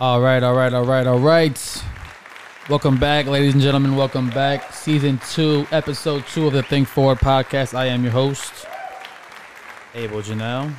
All right, all right, all right, all right. Welcome back, ladies and gentlemen. Welcome back. Season two, episode two of the Think Forward podcast. I am your host, Abel Janelle,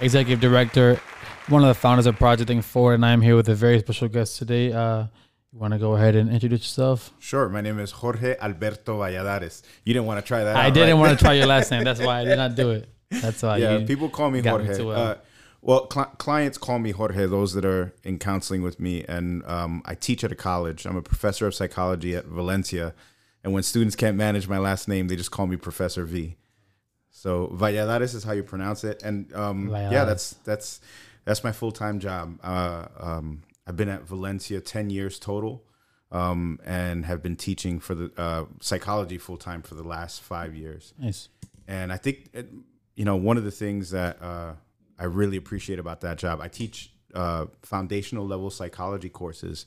executive director, one of the founders of Project Think Forward, and I'm here with a very special guest today. Uh, you want to go ahead and introduce yourself? Sure. My name is Jorge Alberto Valladares. You didn't want to try that. I out, didn't right? want to try your last name. That's why I did not do it. That's why. yeah, you- people call me me Jorge. too well. uh, well, cli clients call me Jorge. Those that are in counseling with me, and um, I teach at a college. I'm a professor of psychology at Valencia, and when students can't manage my last name, they just call me Professor V. So Valladares is how you pronounce it, and um, yeah, that's that's that's my full time job. Uh, um, I've been at Valencia ten years total, um, and have been teaching for the uh, psychology full time for the last five years. nice. And I think, it, you know, one of the things that uh, I really appreciate about that job, I teach uh, foundational level psychology courses,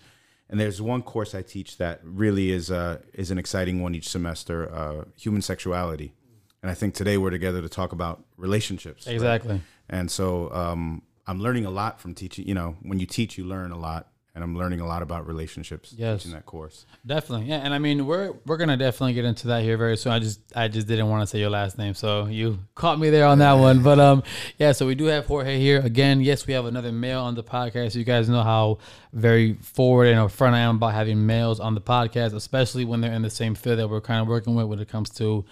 and there's one course I teach that really is uh, is an exciting one each semester, uh, human sexuality. And I think today we're together to talk about relationships. right? Exactly. And so um, I'm learning a lot from teaching. You know, when you teach, you learn a lot, and I'm learning a lot about relationships Yes. teaching that course. Definitely, yeah, and I mean we're we're gonna definitely get into that here very soon. I just I just didn't want to say your last name, so you caught me there on that one. But um, yeah, so we do have Jorge here again. Yes, we have another male on the podcast. You guys know how very forward and upfront I am about having males on the podcast, especially when they're in the same field that we're kind of working with when it comes to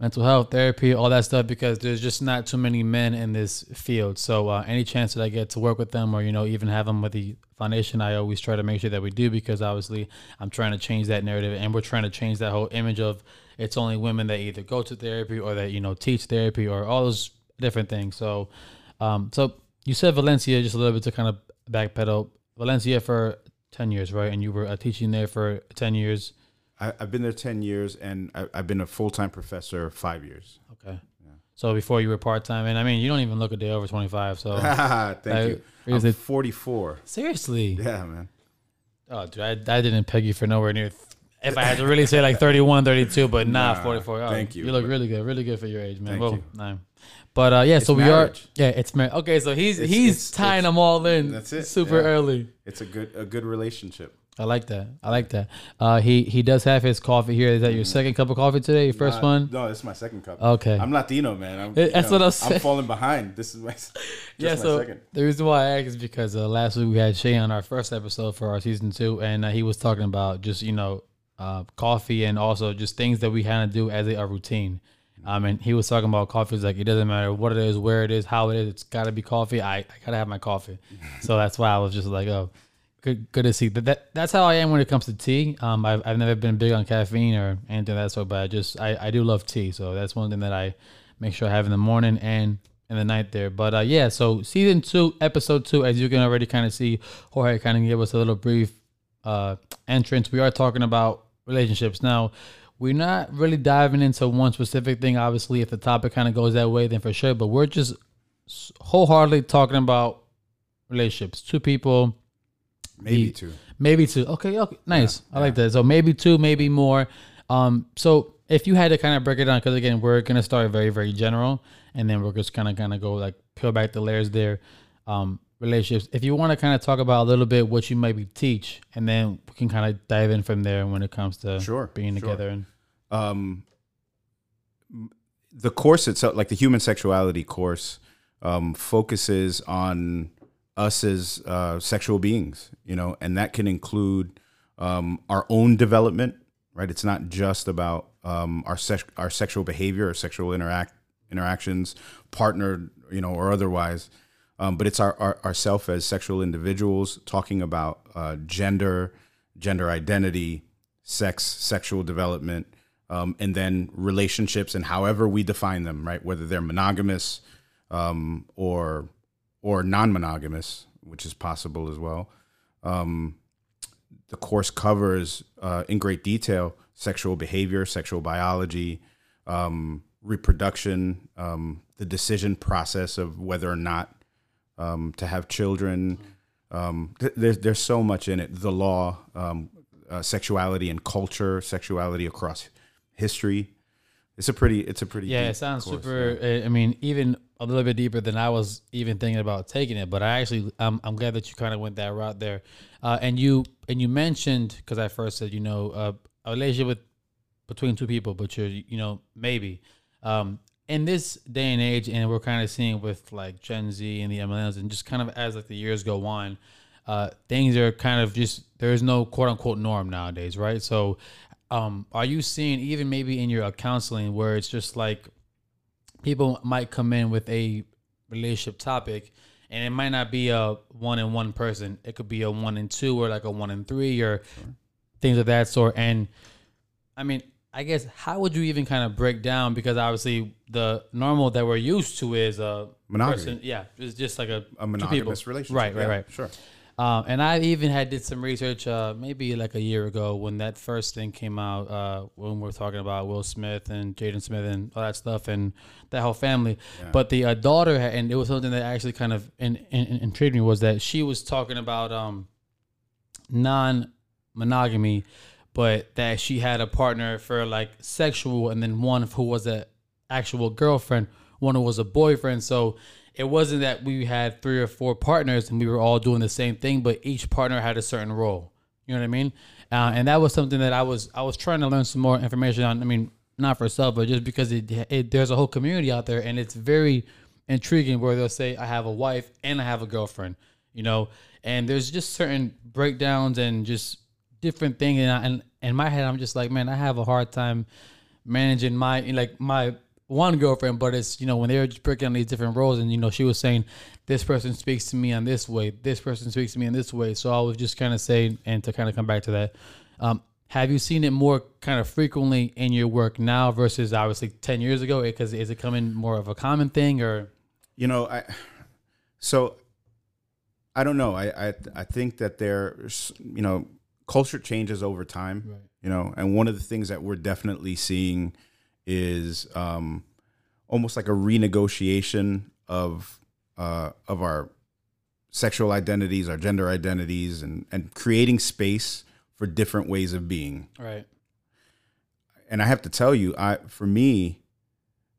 mental health therapy, all that stuff, because there's just not too many men in this field. So uh, any chance that I get to work with them, or you know, even have them with the foundation, I always try to make sure that we do, because obviously I'm trying to change that narrative, and we're trying to change that whole image of it's only women that either go to therapy or that you know teach therapy or all those different things. So, um, so you said Valencia just a little bit to kind of backpedal. Valencia for ten years, right? And you were uh, teaching there for ten years. I, I've been there 10 years, and I, I've been a full time professor five years. Okay. So before you were part time, and I mean, you don't even look a day over twenty five. So Thank I- you. I'm 44. seriously, Yeah, man. oh, dude, I, I didn't peg you for nowhere near. th- If I had to really say like 31, 32, but nah, Nah, 44. Oh, thank you. You look really good, really good for your age, man. Thank well, you. nah. But uh, yeah, so we marriage. are. Yeah, it's marriage. Okay, so he's It's- he's it's- tying it's- them all in. that's it, Super yeah. early. It's a good a good relationship. I like that. I like that. Uh, he he does have his coffee here. Is that your second cup of coffee today? Your first one? No, this is my second cup. Okay. I'm Latino, man. I'm, you that's know, what I'm saying. I'm falling behind. This is my yeah, my so second. the reason why I asked is because uh, last week we had Shay on our first episode for our season two, and uh, he was talking about just you know uh, coffee and also just things that we kind of do as a, a routine. Um, and he was talking about coffee. It's like it doesn't matter what it is, where it is, how it is. It's got to be coffee. I, I gotta have my coffee. so that's why I was just like, oh, good good to see. That, that that's how I am when it comes to tea. Um, I've, I've never been big on caffeine or anything of that sort, but I just I, I do love tea. So that's one thing that I make sure I have in the morning and in the night there. But uh, yeah, so season two, episode two, as you can already kind of see, Jorge kind of gave us a little brief uh, entrance. We are talking about relationships now. We're not really diving into one specific thing. Obviously, if the topic kind of goes that way, then for sure. But we're just wholeheartedly talking about relationships. Two people, Maybe two. Maybe two. Okay, okay, nice. I like that. So maybe two, maybe more. Um, so if you had to kind of break it down, because again, we're gonna start very, very general, and then we're just kind of kind of go like peel back the layers there. Um, relationships. If you want to kind of talk about a little bit what you maybe teach, and then we can kind of dive in from there when it comes to Sure, being sure. together and Um, the course itself, like the human sexuality course, um, focuses on us as uh, sexual beings, you know, and that can include um, our own development, right? It's not just about um, our sex, our sexual behavior or sexual interact interactions, partnered, you know, or otherwise. Um, but it's our, our ourself as sexual individuals talking about uh, gender, gender identity, sex, sexual development, um, and then relationships and however we define them, right? Whether they're monogamous um, or or non-monogamous, which is possible as well. Um, the course covers uh, in great detail sexual behavior, sexual biology, um, reproduction, um, the decision process of whether or not um, to have children. Um, th- there's there's so much in it. The law, um, uh, sexuality and culture, sexuality across history, it's a pretty it's a pretty Yeah, it sounds course, super. yeah. uh, I mean, even a little bit deeper than I was even thinking about taking it. But I actually, I'm, I'm glad that you kind of went that route there. Uh, and you and you mentioned because I first said, you know, uh, a relationship with between two people, but you're, you know, maybe. Um, in this day and age, and we're kind of seeing with like Gen Z and the millennials, and just kind of as like the years go on, uh, things are kind of just there is no quote unquote norm nowadays, right? So, um, are you seeing even maybe in your counseling where it's just like people might come in with a relationship topic and it might not be a one in one person it could be a one in two or like a one in three or things of that sort and i mean i guess how would you even kind of break down because obviously the normal that we're used to is a Monogamy. person yeah it's just like a, a two people. monogamous relationship. right right Yeah, right Sure. Um, and I even had did some research, uh, maybe like a year ago when that first thing came out. Uh, when we are talking about Will Smith and Jaden Smith and all that stuff and that whole family. But the uh, daughter, had, and it was something that actually kind of in, in, in- intrigued me was that she was talking about um, non-monogamy, but that she had a partner for like sexual, and then one who was a actual girlfriend, one who was a boyfriend. So it wasn't that we had three or four partners and we were all doing the same thing, but each partner had a certain role. You know what I mean? Uh, and that was something that I was I was trying to learn some more information on. I mean, not for self, but just because it, it there's a whole community out there, and it's very intriguing where they'll say I have a wife and I have a girlfriend. You know, and there's just certain breakdowns and just different things. And, I, and in my head, I'm just like, man, I have a hard time managing my like my one girlfriend, but it's you know when they were breaking down these different roles, and you know she was saying this person speaks to me in this way, this person speaks to me in this way. So I was just kind of saying, and to kind of come back to that, um, have you seen it more kind of frequently in your work now versus obviously ten years ago? Because is it coming more of a common thing, or You know, I so I don't know. I I I think that there's you know culture changes over time. Right. You know, and one of the things that we're definitely seeing is um, almost like a renegotiation of uh, of our sexual identities, our gender identities, and and creating space for different ways of being right? and I have to tell you, I for me,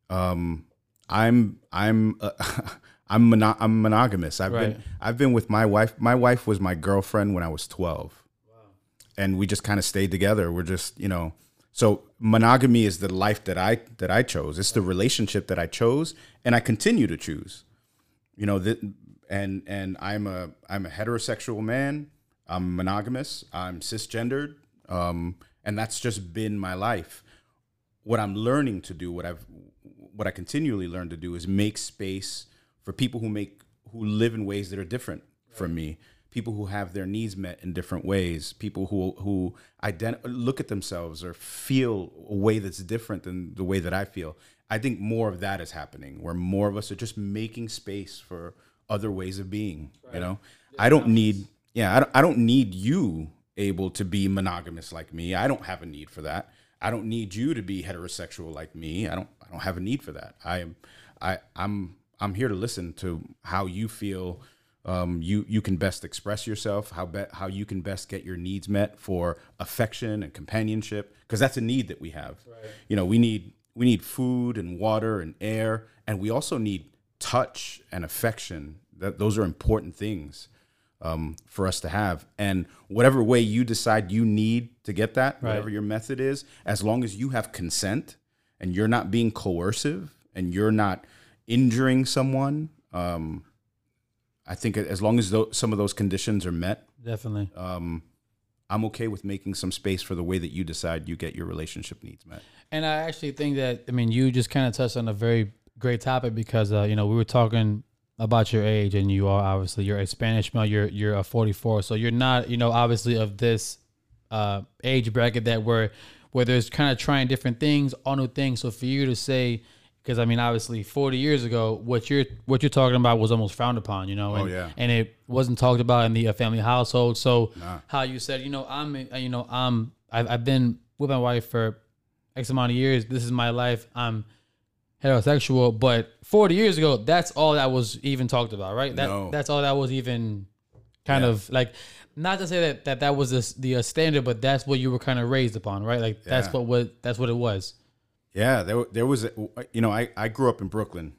um, I'm I'm uh, I'm mono- I'm monogamous. I've Right. been I've been with my wife. My wife was my girlfriend when I was twelve, and we just kind of stayed together. We're just you know. So monogamy is the life that I that I chose. It's the relationship that I chose, and I continue to choose. You know that, and and I'm a I'm a heterosexual man. I'm monogamous. I'm cisgendered, um, and that's just been my life what I'm learning to do, what I've what I continually learn to do is make space for people who make who live in ways that are different from me. People who have their needs met in different ways. People who who ident- look at themselves or feel a way that's different than the way that I feel. I think more of that is happening, where more of us are just making space for other ways of being. You know, I don't need yeah, I don't, I don't need you able to be monogamous like me. I don't have a need for that. I don't need you to be heterosexual like me. I don't I don't have a need for that. I am I I'm I'm here to listen to how you feel um, you you can best express yourself, how be, how you can best get your needs met for affection and companionship because that's a need that we have. You know, we need we need food and water and air and we also need touch and affection. That those are important things um, for us to have. And whatever way you decide you need to get that, whatever your method is, as long as you have consent and you're not being coercive and you're not injuring someone, um, I think as long as some of those conditions are met, Definitely. um, I'm okay with making some space for the way that you decide you get your relationship needs met. And I actually think that I mean you just kind of touched on a very great topic because uh, you know we were talking about your age and you are obviously you're a Spanish male you're you're a 44 so you're not you know obviously of this uh, age bracket that where where there's kind of trying different things all new things so for you to say because I mean obviously 40 years ago what you're what you're talking about was almost frowned upon you know and, yeah. and it wasn't talked about in the uh, family household so how you said you know I'm uh, you know I'm I've, I've been with my wife for X amount of years. This is my life. I'm heterosexual. But 40 years ago, that's all that was even talked about, right? That No. that's all that was even kind Yeah. of like. Not to say that that, that was the, the uh, standard, but that's what you were kind of raised upon, right? Like that's Yeah. what what that's what it was. Yeah, there there was a, you know I I grew up in Brooklyn.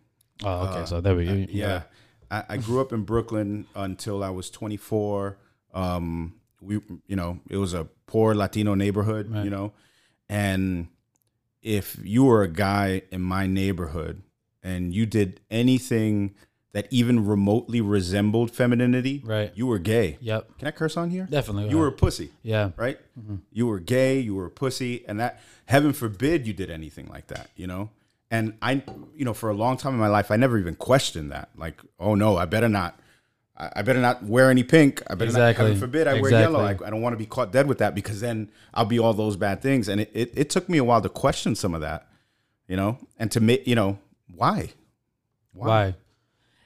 Oh, okay. so there we go. Yeah, I, I grew up in Brooklyn until I was 24. Um, we you know it was a poor Latino neighborhood, you know, and if you were a guy in my neighborhood and you did anything that even remotely resembled femininity, Right. you were gay. Yep. Can I curse on here? Definitely. You were a pussy, Yeah. right? You were gay, you were a pussy, and that heaven forbid you did anything like that, you know? And I, you know, for a long time in my life, I never even questioned that. Like, oh no, I better not, I better not wear any pink. I better Exactly. not, heaven forbid I wear yellow. I, I don't want to be caught dead with that because then I'll be all those bad things. And it, it, it took me a while to question some of that, you know, and to make, you know, why? Why?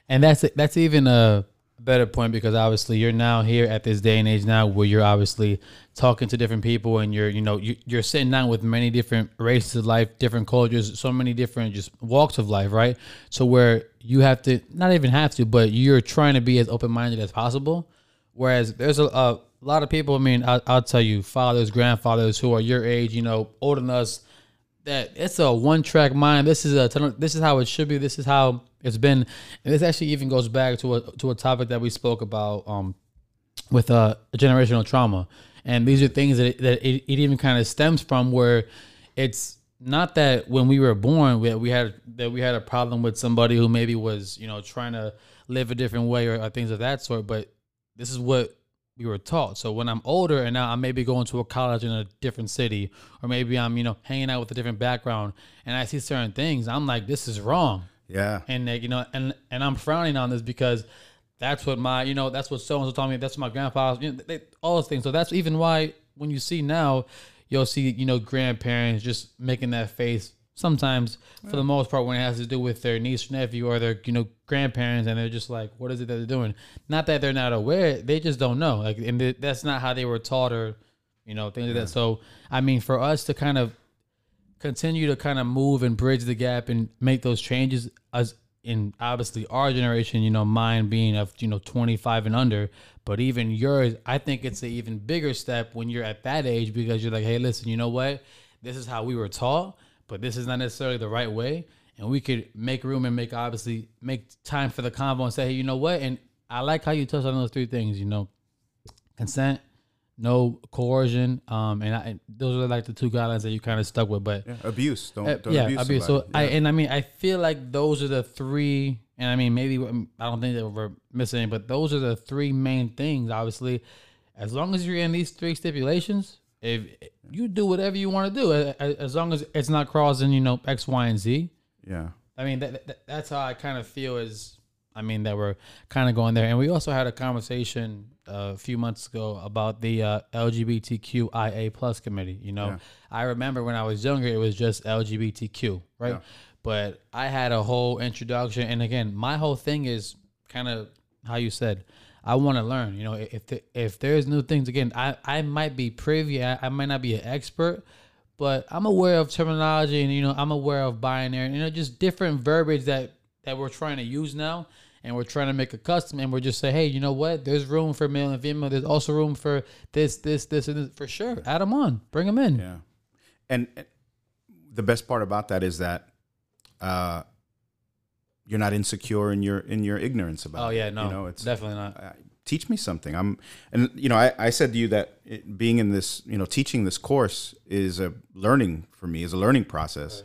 And that's that's even a better point because obviously you're now here at this day and age now where you're obviously talking to different people and you're you know you, you're sitting down with many different races of life, different cultures, so many different just walks of life, right? So where you have to not even have to, but you're trying to be as open minded as possible. Whereas there's a, a lot of people. I mean, I, I'll tell you, fathers, grandfathers who are your age, you know, older than us, that it's a one track mind. This is a this is how it should be. This is how it's been. This actually even goes back to a to a topic that we spoke about um with uh generational trauma. And these are things that it, that it, it even kind of stems from where it's not that when we were born we, we had that we had a problem with somebody who maybe was you know trying to live a different way or, or things of that sort but this is what we were taught. So when I'm older and now I'm maybe going to a college in a different city, or maybe I'm, you know, hanging out with a different background and I see certain things, I'm like, this is wrong. Yeah. And like, you know, and and I'm frowning on this because that's what my, you know, that's what so and so told me. That's what my grandpa, you know, they, all those things. So that's even why when you see now, you'll see, you know, grandparents just making that face sometimes for the most part when it has to do with their niece or nephew or their you know grandparents and they're just like what is it that they're doing not that they're not aware they just don't know like and th- that's not how they were taught or you know things like that so i mean for us to kind of continue to kind of move and bridge the gap and make those changes as in obviously our generation you know mine being of you know 25 and under but even yours i think it's an even bigger step when you're at that age because you're like hey listen you know what? This is how we were taught but this is not necessarily the right way. And we could make room and make obviously make time for the convo and say hey you know what? And i like how you touched on those three things you know consent no coercion um and, I, and those are like the two guidelines that you kind of stuck with but Yeah. Abuse. Don't, uh, don't yeah, abuse abuse. So I and I mean I feel like those are the three, and I mean maybe um, I don't think that we're missing, any, but those are the three main things. Obviously, as long as you're in these three stipulations, if you do whatever you want to do, as long as it's not crossing, you know, X, Y, and Z. yeah. I mean that, that that's how I kind of feel is. I mean that we're kind of going there, and we also had a conversation a few months ago about the uh, LGBTQIA plus committee. You know, Yeah. I remember when I was younger, it was just LGBTQ, right? Yeah. But I had a whole introduction, and again, my whole thing is kind of how you said. I want to learn. You know, if the, if there's new things, again, I I might be privy. I, I might not be an expert, but I'm aware of terminology, and you know, I'm aware of binary, you know, just different verbiage that that we're trying to use now, and we're trying to make a custom, and we're just say, hey, you know what? There's room for male and female. There's also room for this, this, this, and this. For sure, add them on, bring them in. Yeah. And and the best part about that is that uh, you're not insecure in your in your ignorance about Oh yeah, no, You know, it's definitely not. uh, teach me something. I'm, and you know, I, I said to you that it, being in this, you know, teaching this course is a learning for me, is a learning process.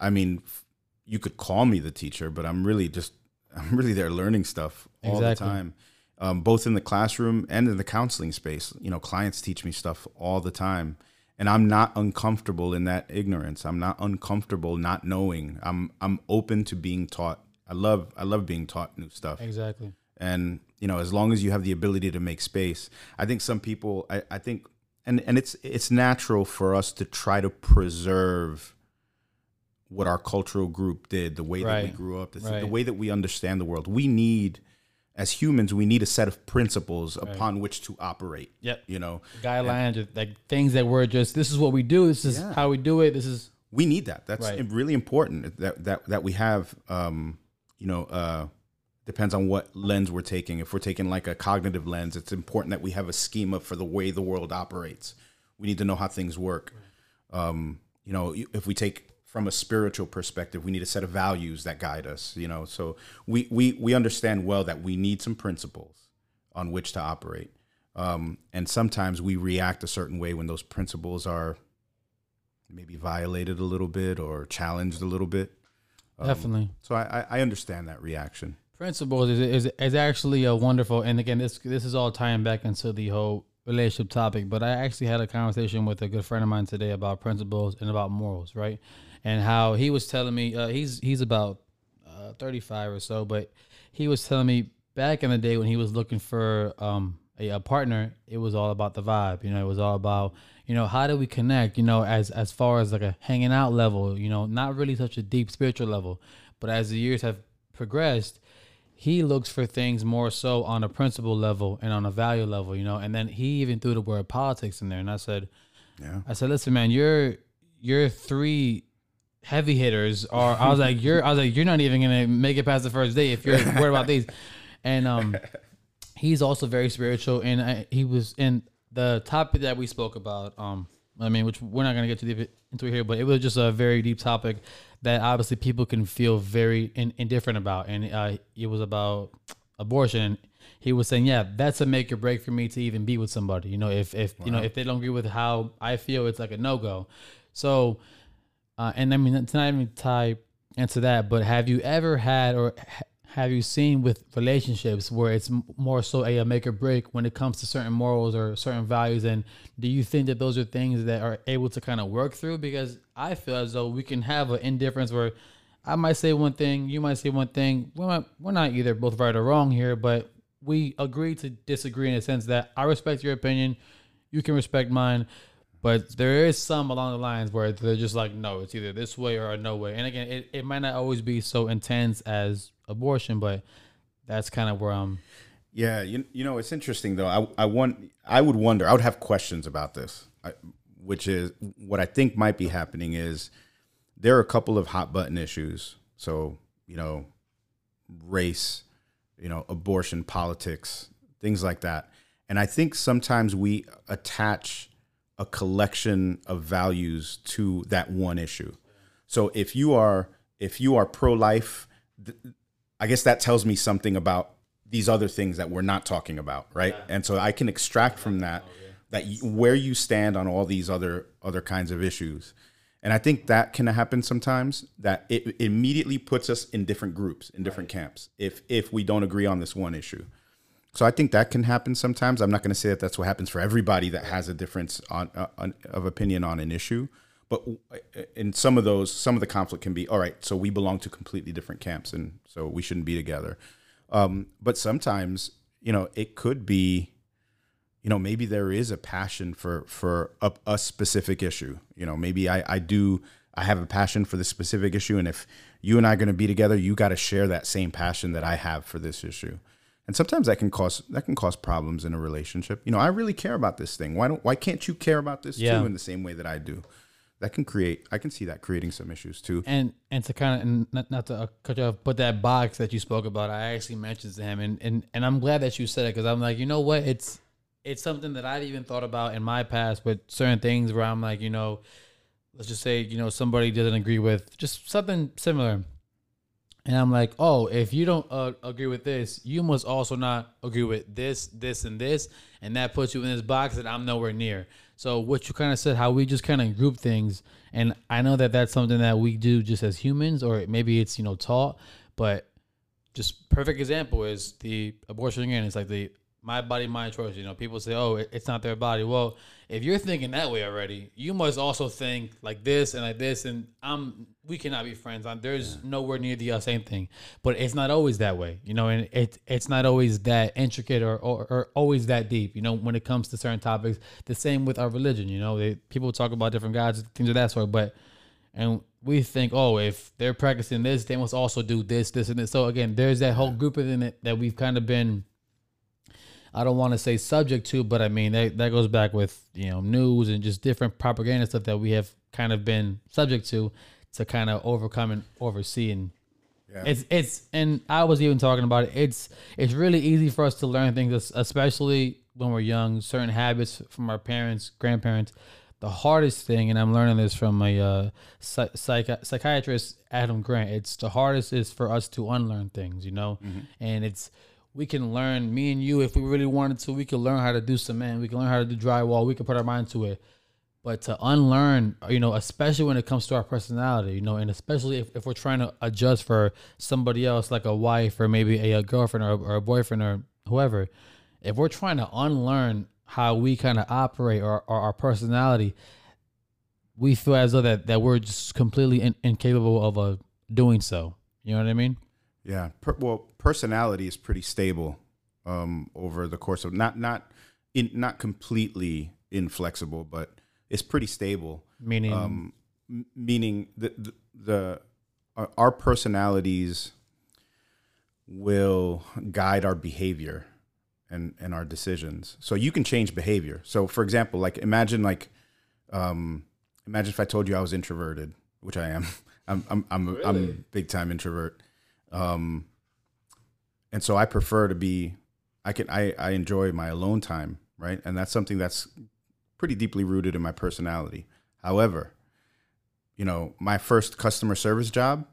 I mean, f- you could call me the teacher, but I'm really just, I'm really there learning stuff all Exactly. the time, um, both in the classroom and in the counseling space. You know, clients teach me stuff all the time. And I'm not uncomfortable in that ignorance. I'm not uncomfortable not knowing. I'm I'm open to being taught. I love I love being taught new stuff Exactly. and you know as long as you have the ability to make space i think some people i, I think and, and it's it's natural for us to try to preserve what our cultural group did the way that we grew up the, Right. the way that we understand the world we need as humans we need a set of principles upon which to operate Yep. you know Guidelines, or, like things that we're just. This is what we do. This is Yeah. how we do it. This is we need that. That's Right. really important that that that we have. Um, you know, uh, depends on what lens we're taking. If we're taking like a cognitive lens, it's important that we have a schema for the way the world operates. We need to know how things work. Um, you know, if we take from a spiritual perspective, we need a set of values that guide us. You know, so we we we understand well that we need some principles on which to operate, um, and sometimes we react a certain way when those principles are maybe violated a little bit or challenged a little bit. Um, Definitely. So I, I understand that reaction. Principles is, is is actually a wonderful, and again, this this is all tying back into the whole relationship topic. But I actually had a conversation with a good friend of mine today about principles and about morals, right? And how he was telling me uh, he's he's about uh, 35 or so, but he was telling me back in the day when he was looking for um, a, a, partner, it was all about the vibe. You know, it was all about you know how do we connect. You know, as as far as like a hanging out level. You know, not really such a deep spiritual level, but as the years have progressed. He looks for things more so on a principle level and on a value level, you know. And then he even threw the word politics in there, and I said, "Yeah." I said, "Listen, man, you're you're three heavy hitters are I was like you're I was like you're not even gonna make it past the first day if you're worried about these. And um he's also very spiritual and I, he was in the topic that we spoke about um I mean which we're not gonna get too deep into here but it was just a very deep topic that obviously people can feel very in, indifferent about. And uh, it was about abortion. He was saying yeah that's a make or break for me to even be with somebody you know if if wow. you know if they don't agree with how I feel it's like a no-go. So uh, and I mean, to not even tie into that, but have you ever had or ha- have you seen with relationships where it's more so a, make or break when it comes to certain morals or certain values? And do you think that those are things that are able to kind of work through? Because I feel as though we can have an indifference where I might say one thing, you might say one thing. We're we're not either both right or wrong here, but we agree to disagree in a sense that I respect your opinion, you can respect mine but there is some along the lines where they're just like, no, it's either this way or no way. And again, it, it might not always be so intense as abortion, but that's kind of where I'm. Yeah, you, you know, it's interesting though. I, I want, I would wonder, I would have questions about this, which is what I think might be happening is there are a couple of hot button issues. So, you know, race, you know, abortion, politics, things like that. And I think sometimes we attach a collection of values to that one issue. So if you are if you are pro life, I guess that tells me something about these other things that we're not talking about, right? Yeah. And so I can extract from that oh, that you, where you stand on all these other other kinds of issues. And I think that can happen sometimes that it immediately puts us in different groups, in different right. camps if if we don't agree on this one issue. So I think that can happen sometimes. I'm not going to say that that's what happens for everybody that has a difference on, uh, on, of opinion on an issue, but in some of those, some of the conflict can be all right. So we belong to completely different camps, and so we shouldn't be together. Um, but sometimes, you know, it could be, you know, maybe there is a passion for for a, a specific issue. You know, maybe I I do I have a passion for this specific issue, and if you and I are going to be together, you got to share that same passion that I have for this issue and sometimes that can cause that can cause problems in a relationship. You know, I really care about this thing. Why don't why can't you care about this yeah. too in the same way that I do? That can create. I can see that creating some issues too. And and to kind of and not, not to uh, cut you off, but that box that you spoke about, I actually mentioned to him, and and and I'm glad that you said it because I'm like, you know what, it's it's something that I've even thought about in my past with certain things where I'm like, you know, let's just say, you know, somebody doesn't agree with just something similar and I'm like, oh, if you don't uh, agree with this, you must also not agree with this, this, and this, and that puts you in this box that I'm nowhere near. So what you kind of said, how we just kind of group things, and I know that that's something that we do just as humans, or maybe it's you know taught, but just perfect example is the abortion again. It's like the my body, my choice. You know, people say, "Oh, it's not their body." Well, if you're thinking that way already, you must also think like this and like this, and I'm we cannot be friends. I'm, there's yeah. nowhere near the uh, same thing, but it's not always that way. You know, and it it's not always that intricate or, or, or always that deep. You know, when it comes to certain topics, the same with our religion. You know, they, people talk about different gods, things of that sort, but and we think, oh, if they're practicing this, they must also do this, this, and this. So again, there's that whole group in it that we've kind of been I don't want to say subject to, but I mean that that goes back with you know news and just different propaganda stuff that we have kind of been subject to to kind of overcome and oversee and yeah. it's it's and I was even talking about it. It's it's really easy for us to learn things, especially when we're young. Certain habits from our parents, grandparents, the hardest thing, and I'm learning this from a uh, psych- psych- psychiatrist, Adam Grant. It's the hardest is for us to unlearn things, you know, and it's we can learn. Me and you, if we really wanted to, we could learn how to do cement. We can learn how to do drywall. We can put our mind to it. But to unlearn, you know, especially when it comes to our personality, you know, and especially if, if we're trying to adjust for somebody else, like a wife or maybe a, a girlfriend or, or a boyfriend or whoever, if we're trying to unlearn how we kind of operate or, or our personality, we feel as though that, that we're just completely in, incapable of uh, doing so. You know what I mean? Yeah. Per, well, personality is pretty stable um, over the course of not not in not completely inflexible, but it's pretty stable. Meaning, Um, m- meaning the the, the our, our personalities will guide our behavior and and our decisions. So you can change behavior. So for example, like imagine like um imagine if I told you I was introverted, which I am. I'm I'm I'm I'm a big time introvert. Um and so I prefer to be I can I I enjoy my alone time, right? And that's something that's pretty deeply rooted in my personality. However, you know, my first customer service job,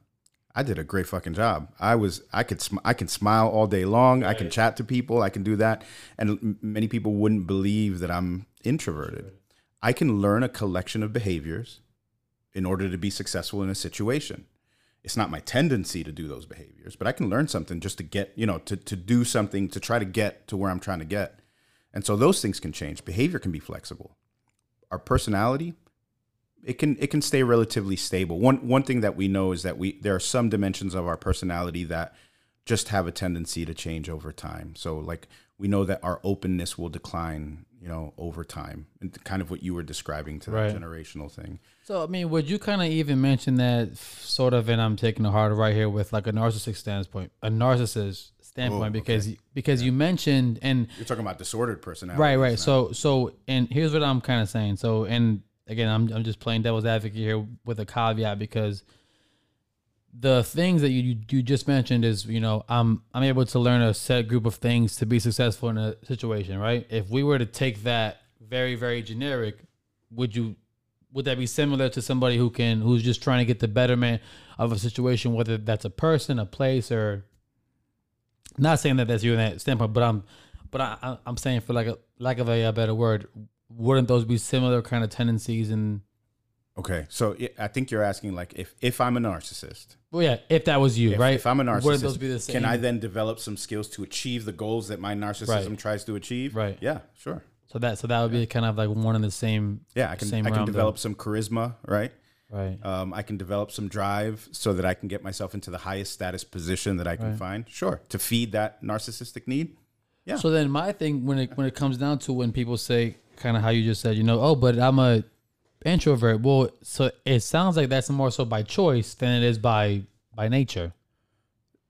I did a great fucking job. I was I could sm- I can smile all day long. I can chat to people. I can do that, and many people wouldn't believe that I'm introverted. I can learn a collection of behaviors in order to be successful in a situation. It's not my tendency to do those behaviors, but I can learn something just to get, you know, to, to do something to try to get to where I'm trying to get. And so those things can change. Behavior can be flexible. Our personality, it can it can stay relatively stable. One one thing that we know is that we there are some dimensions of our personality that just have a tendency to change over time. So like we know that our openness will decline, you know, over time. And kind of what you were describing to Right. that generational thing. So I mean, would you kind of even mention that sort of? And I'm taking the hard right here with like a narcissistic standpoint, a narcissist standpoint, because because you mentioned and You're talking about disordered personality. right, right. So so and here's what I'm kind of saying. So and again, I'm I'm just playing devil's advocate here with a caveat because the things that you, you just mentioned is you know I'm I'm able to learn a set group of things to be successful in a situation, right? If we were to take that very very generic, would you would that be similar to somebody who can who's just trying to get the betterment of a situation, whether that's a person, a place, or not saying that that's you in that standpoint, but I'm but I, I'm saying for like a lack of a, a better word, wouldn't those be similar kind of tendencies and Okay, so yeah, I think you're asking like if if I'm a narcissist, well yeah, if that was you, if, right? if I'm a Wouldn't narcissist, those be the same? can I then develop some skills to achieve the goals that my narcissism Right. tries to achieve? Right. Yeah, sure. So that so that would be kind of like one and the same. Yeah, I can Same I can develop some charisma, right? Right. Um, I can develop some drive so that I can get myself into the highest status position that I can Right. find. Sure, to feed that narcissistic need. Yeah. So then my thing when it when it comes down to when people say kind of how you just said, you know, oh, but I'm a introvert. Well, so it sounds like that's more so by choice than it is by by nature.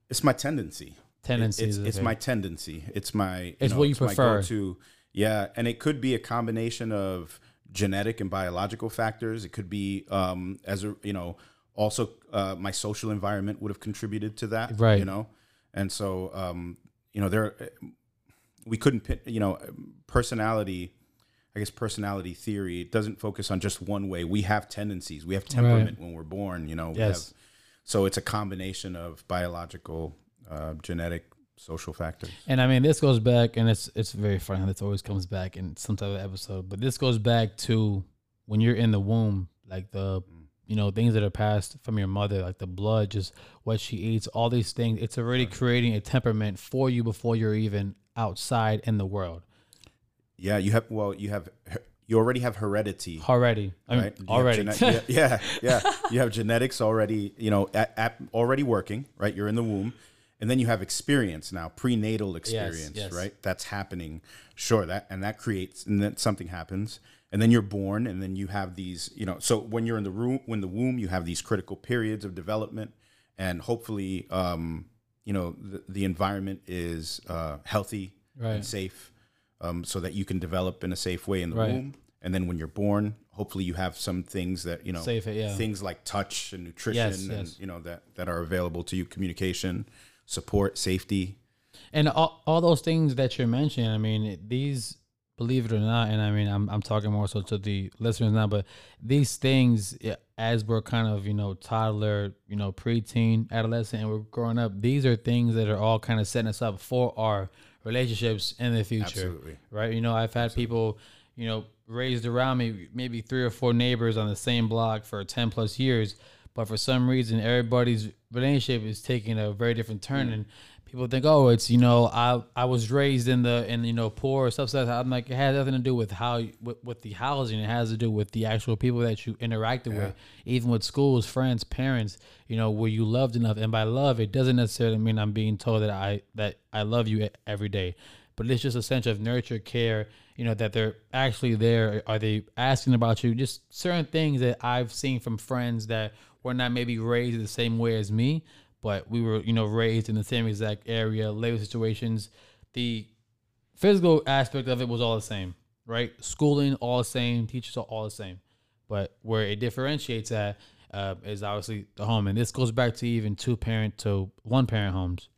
It's my tendency. Tendencies. It's, it's okay. my tendency. It's my. It's know, what you it's prefer. go-to. Yeah, and it could be a combination of genetic and biological factors. It could be um, as a you know also uh, my social environment would have contributed to that. Right. You know, and so um, you know there we couldn't pin, you know personality. I guess personality theory doesn't focus on just one way. We have tendencies. We have temperament when we're born. You know. We Yes. have, so it's a combination of biological, uh, genetic, social factors. And I mean, this goes back, and it's it's very funny. This always comes back in some type of episode, but this goes back to when you're in the womb, like the you know things that are passed from your mother, like the blood, just what she eats, all these things. It's already creating a temperament for you before you're even outside in the world Yeah, you have. Well, you have. You already have heredity. already. I mean, Right? Already. gene- yeah, yeah. You have genetics already. You know, at, at already working. Right. You're in the womb, and then you have experience now, prenatal experience. yes. Right. That's happening. Sure. That and that creates, and then something happens, and then you're born, and then you have these. You know, so when you're in the room, when the womb, you have these critical periods of development, and hopefully, um, you know, the, the environment is uh, healthy Right. and safe um, so that you can develop in a safe way in the Right. womb. And then when you're born, hopefully you have some things that you know, Safe, yeah. things like touch and nutrition, Yes, and yes. you know that that are available to you, communication, support, safety. And all, all those things that you're mentioning, I mean, these believe it or not, and I mean, I'm I'm talking more so to the listeners now, but these things, as we're kind of you know toddler, you know preteen, adolescent, and we're growing up, these are things that are all kind of setting us up for our relationships in the future, Absolutely. right? You know, I've had people, you know, raised around me, maybe three or four neighbors on the same block for ten plus years, but for some reason, everybody's relationship is taking a very different turn, and people think, oh, it's you know, I I was raised in the in you know poor or stuff. like. I'm like, it has nothing to do with how with, with the housing. It has to do with the actual people that you interacted with, even with schools, friends, parents. You know, were you loved enough? And by love, it doesn't necessarily mean I'm being told that I that I love you every day, but it's just a sense of nurture, care. You know that they're actually there. Are they asking about you? Just certain things that I've seen from friends that were not maybe raised the same way as me, but we were, you know, raised in the same exact area, labor situations. The physical aspect of it was all the same, right? Schooling all the same, teachers are all the same, but where it differentiates at uh, is obviously the home, and this goes back to even two parent to one parent homes.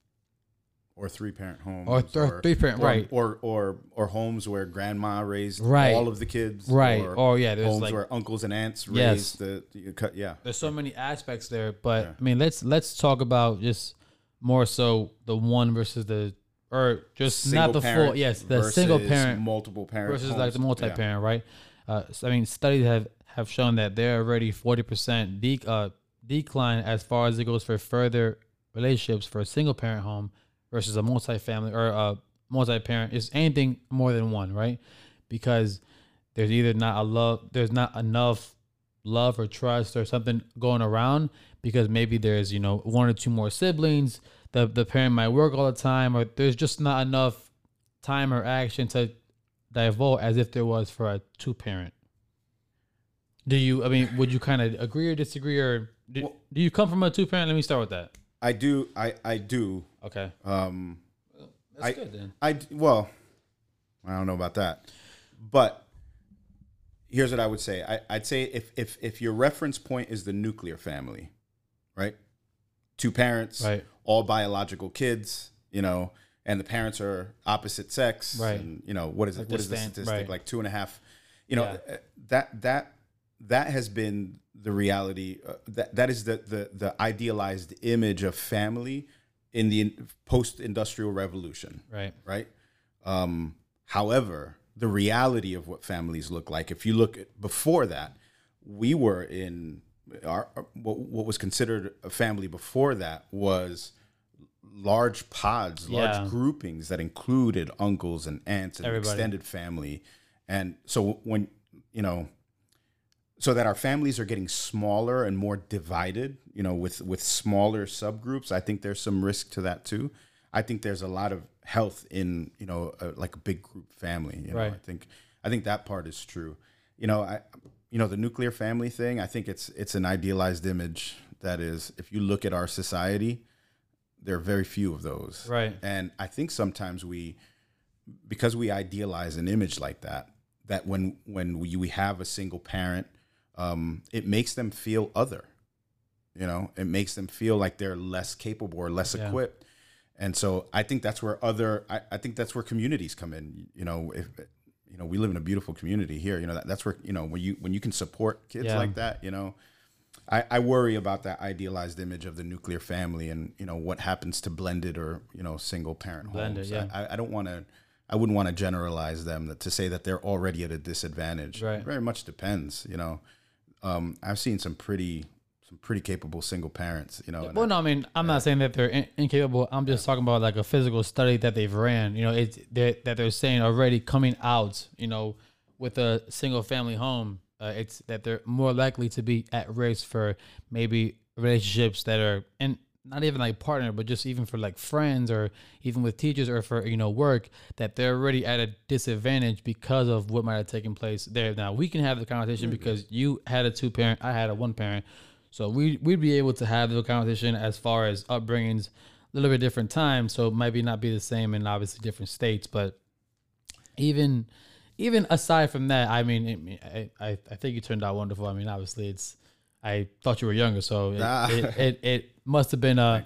Or three parent homes Or th- three-parent, or, right. or or or homes where grandma raised Right. all of the kids Right. or Oh, yeah, there's homes like- where uncles and aunts Yes. raised the cut yeah There's so many aspects there, but Yeah. I mean, let's let's talk about just more so the one versus the or just not the full yes the single parent multiple parent versus like the multi-parent, right? Uh, so, I mean, studies have have shown that there are already forty percent de- uh, decline as far as it goes for further relationships for a single parent home versus a multi-family or a multi-parent is anything more than one, right? Because there's either not a love, there's not enough love or trust or something going around because maybe there's you know one or two more siblings. The the parent might work all the time, or there's just not enough time or action to divulge as if there was for a two parent. Do you? I mean, would you kind of agree or disagree, or do, Well- do you come from a two parent? Let me start with that. I do I I do Okay, um that's I- good then. I well, I don't know about that, but here's what I would say. I, I'd say if if if your reference point is the nuclear family, right? Two parents, Right. all biological kids, you know, and the parents are opposite sex, Right. And you know what is Like it? What the the statistic? right. Like two and a half. You know Yeah. uh, that that that has been the reality. Uh, that that is the the the idealized image of family in the post-industrial revolution Right. right? Um, however, the reality of what families look like, if you look at before that, we were in our what, what was considered a family before that was large pods, large Yeah. groupings that included uncles and aunts and Everybody. extended family. And so when you know so that our families are getting smaller and more divided, you know, with with smaller subgroups. I think there's some risk to that too. I think there's a lot of health in you know a, like a big group family. You know, Right. I think I think that part is true. You know, I you know the nuclear family thing. I think it's it's an idealized image that is. If you look at our society, there are very few of those. Right. And I think sometimes we because we idealize an image like that that when when we, we have a single parent um, it makes them feel other you know it makes them feel like they're less capable or less Yeah. equipped and so i think that's where other I, I think that's where communities come in you know if you know we live in a beautiful community here you know that, that's where you know when you when you can support kids Yeah. like that you know I, I worry about that idealized image of the nuclear family and you know what happens to blended or you know single parent Blended, homes. yeah. I, I don't want to. I wouldn't want to generalize them that, to say that they're already at a disadvantage. Right. It very much depends. You know, um, I've seen some pretty some pretty capable single parents. You know, Well, no, I mean, I'm not saying that they're in- incapable. I'm just talking about like a physical study that they've ran. You know, it's they're, that they're saying already coming out. You know, with a single family home, uh, it's that they're more likely to be at risk for maybe relationships that are and not even like partner, but just even for like friends or even with teachers or for you know work that they're already at a disadvantage because of what might have taken place there. Now we can have the conversation because you had a two parent, I had a one parent. So we we'd be able to have the conversation as far as upbringings, a little bit different times, so it might be not be the same in obviously different states. But even even aside from that, I mean, it, I I I think you turned out wonderful. I mean, obviously it's I thought you were younger, so it Ah. it, it, it must have been uh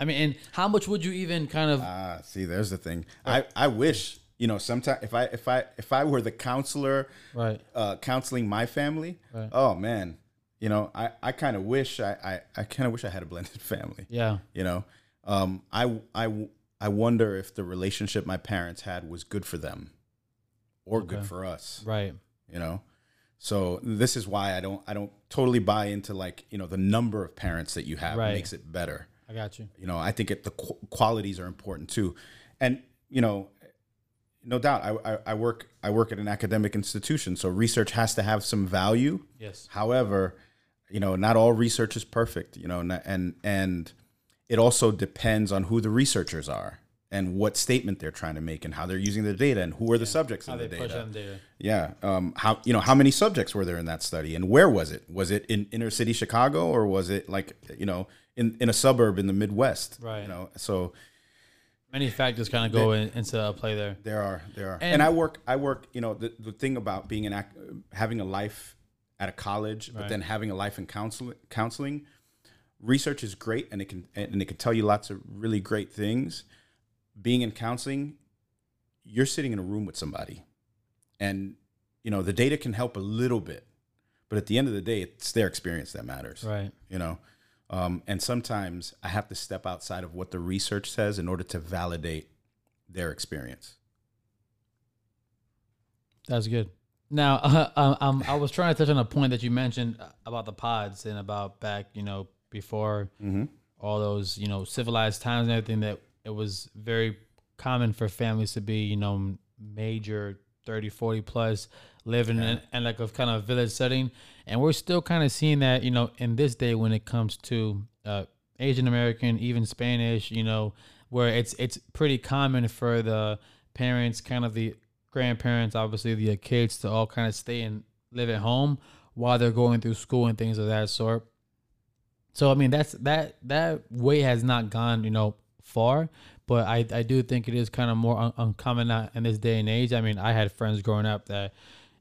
I mean, and how much would you even kind of Ah, see, there's the thing. I, I wish you know, sometimes if I if I if I were the counselor, Right. uh, counseling my family, Right. oh man, you know, I I kind of wish I I, I kind of wish I had a blended family. Yeah. You know, um, I I I wonder if the relationship my parents had was good for them, or good for us. Right. You know, so this is why I don't I don't totally buy into like you know the number of parents that you have Right. makes it better. I got you. You know, I think it, the qu- qualities are important too, and you know, no doubt, I, I, I work I work at an academic institution, so research has to have some value. Yes. However, you know, not all research is perfect. You know, and and, and it also depends on who the researchers are and what statement they're trying to make and how they're using the data and who are the subjects How they the push data. data. Yeah. Um, how you know how many subjects were there in that study, and where was it? Was it in inner city Chicago, or was it like you know in in a suburb in the Midwest? Right. You know, so Many factors kind of go in, into play there. there are there are, And- and, I work I work. You know, the the thing about being an having a life at a college, but then having a life in counseling counseling, research is great, and it can and it can tell you lots of really great things. Being in counseling, you're sitting in a room with somebody, and you know the data can help a little bit, but at the end of the day, it's their experience that matters. Right. You know, um, and sometimes I have to step outside of what the research says in order to validate their experience. That's good. Now, uh, um, I was trying to touch on a point that you mentioned about the pods and about back, you know, before Mm-hmm. all those, you know, civilized times and everything that it was very common for families to be, you know, major 30, 40 plus living in, in like a kind of village setting. And we're still kind of seeing that, you know, in this day when it comes to uh, Asian American, even Spanish, you know, where it's it's pretty common for the parents, kind of the grandparents, obviously the kids to all kind of stay and live at home while they're going through school and things of that sort. So I mean that's that that way has not gone you know far, but I I do think it is kind of more un- uncommon now in this day and age. I mean I had friends growing up that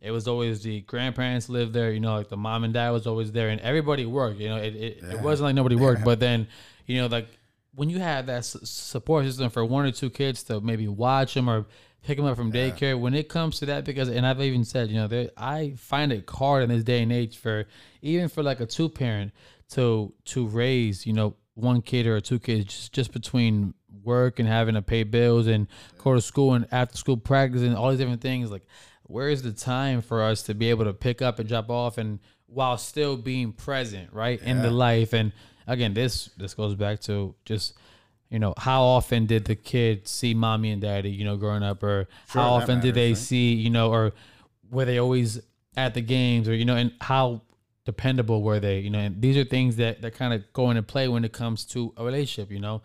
it was always the grandparents lived there, you know, like the mom and dad was always there, and everybody worked. You know, it it, it wasn't like nobody worked, but then you know like when you have that s- support system for one or two kids to maybe watch them or pick them up from daycare when it comes to that because and i've even said you know there i find it hard in this day and age for even for like a two parent to to raise you know one kid or two kids just, just between work and having to pay bills and go to school and after school practice and all these different things like where is the time for us to be able to pick up and drop off and while still being present right in the life and again this this goes back to just you know how often did the kid see mommy and daddy you know growing up or how that often did they right? see you know or were they always at the games or you know and how dependable were they you know and these are things that that kind of go into play when it comes to a relationship you know?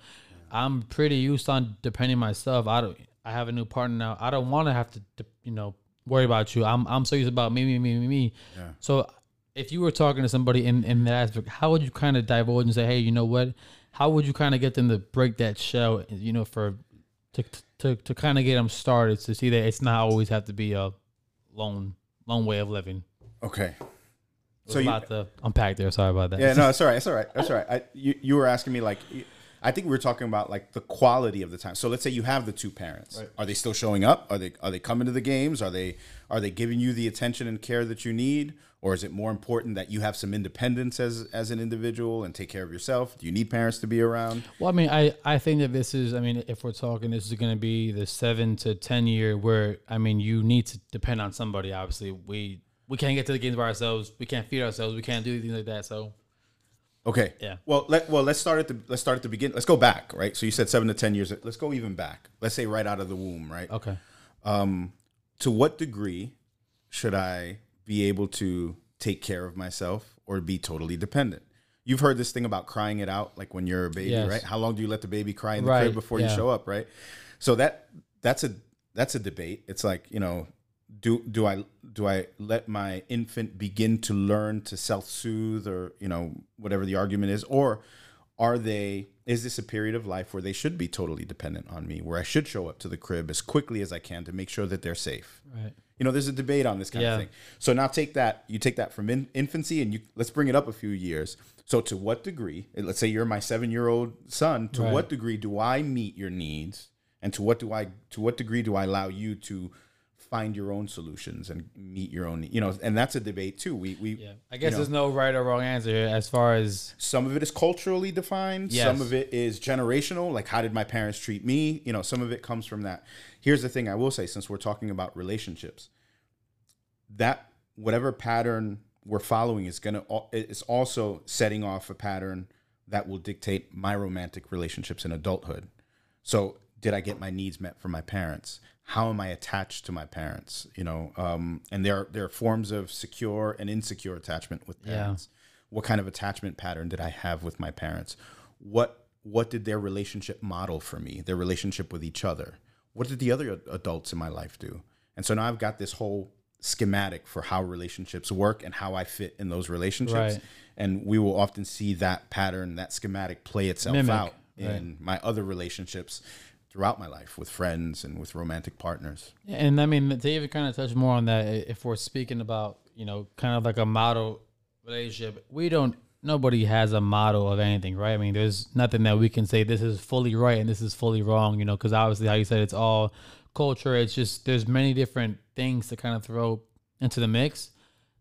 I'm pretty used on depending myself. I don't i have a new partner now. I don't want to have to you know worry about you. I'm i'm so used about me me me me me. Yeah. so if you were talking to somebody in in that aspect how would you kind of divulge and say hey you know what? How would you kind of get them to break that shell you know for to to, to kind of get them started to see that it's not always have to be a lone lone way of living? Okay. So you, lot to unpack there sorry about that yeah, no, it's all right. It's all right. That's all right. I, you, you were asking me like, I think we were talking about like the quality of the time. So let's say you have the two parents. Are they still showing up? Are they are they coming to the games? Are they are they giving you the attention and care that you need? Or is it more important that you have some independence as as an individual and take care of yourself? Do you need parents to be around? Well, I mean, I, I think that this is, I mean, if we're talking, this is going to be the seven to 10 year where, I mean, you need to depend on somebody. Obviously, we, we can't get to the games by ourselves. We can't feed ourselves. We can't do things like that. So, Okay. Yeah. Well, let well let's start at the let's start at the beginning. Let's go back, right? So you said seven to ten years. Let's go even back. Let's say right out of the womb, right? okay. um, to what degree should I be able to take care of myself or be totally dependent? You've heard this thing about crying it out, like when you're a baby, Yes. right? How long do you let the baby cry in the Right, crib before you show up, right? So that that's a that's a debate. It's like you know, do do I do I let my infant begin to learn to self soothe or you know whatever the argument is, or are they is this a period of life where they should be totally dependent on me where i should show up to the crib as quickly as i can to make sure that they're safe Right. you know there's a debate on this kind Yeah. of thing so now take that you take that from in, infancy and you let's bring it up a few years so to what degree let's say you're my seven year old son to Right. what degree do i meet your needs and to what do I to what degree do I allow you to find your own solutions and meet your own you know and that's a debate too. We we Yeah, I guess know, there's no right or wrong answer as far as some of it is culturally defined. Yes. some of it is generational like how did my parents treat me? You know some of it comes from that. Here's the thing i will say since we're talking about relationships that whatever pattern we're following is going to it's also setting off a pattern that will dictate my romantic relationships in adulthood. So did i get my needs met from my parents how am i attached to my parents you know um, and there are, there are forms of secure and insecure attachment with Yeah. parents. What kind of attachment pattern did i have with my parents? What what did their relationship model for me their relationship with each other? What did the other adults in my life do? And so now i've got this whole schematic for how relationships work and how i fit in those relationships. Right. and we will often see that pattern that schematic play itself Mimic, out right. in my other relationships throughout my life with friends and with romantic partners And I mean, David kind of touched more on that, if we're speaking about, you know, kind of like a model relationship, we don't, nobody has a model of anything, right? I mean, there's nothing that we can say this is fully right and this is fully wrong, you know, because obviously, how you said, it's all culture. It's just, there's many different things to kind of throw into the mix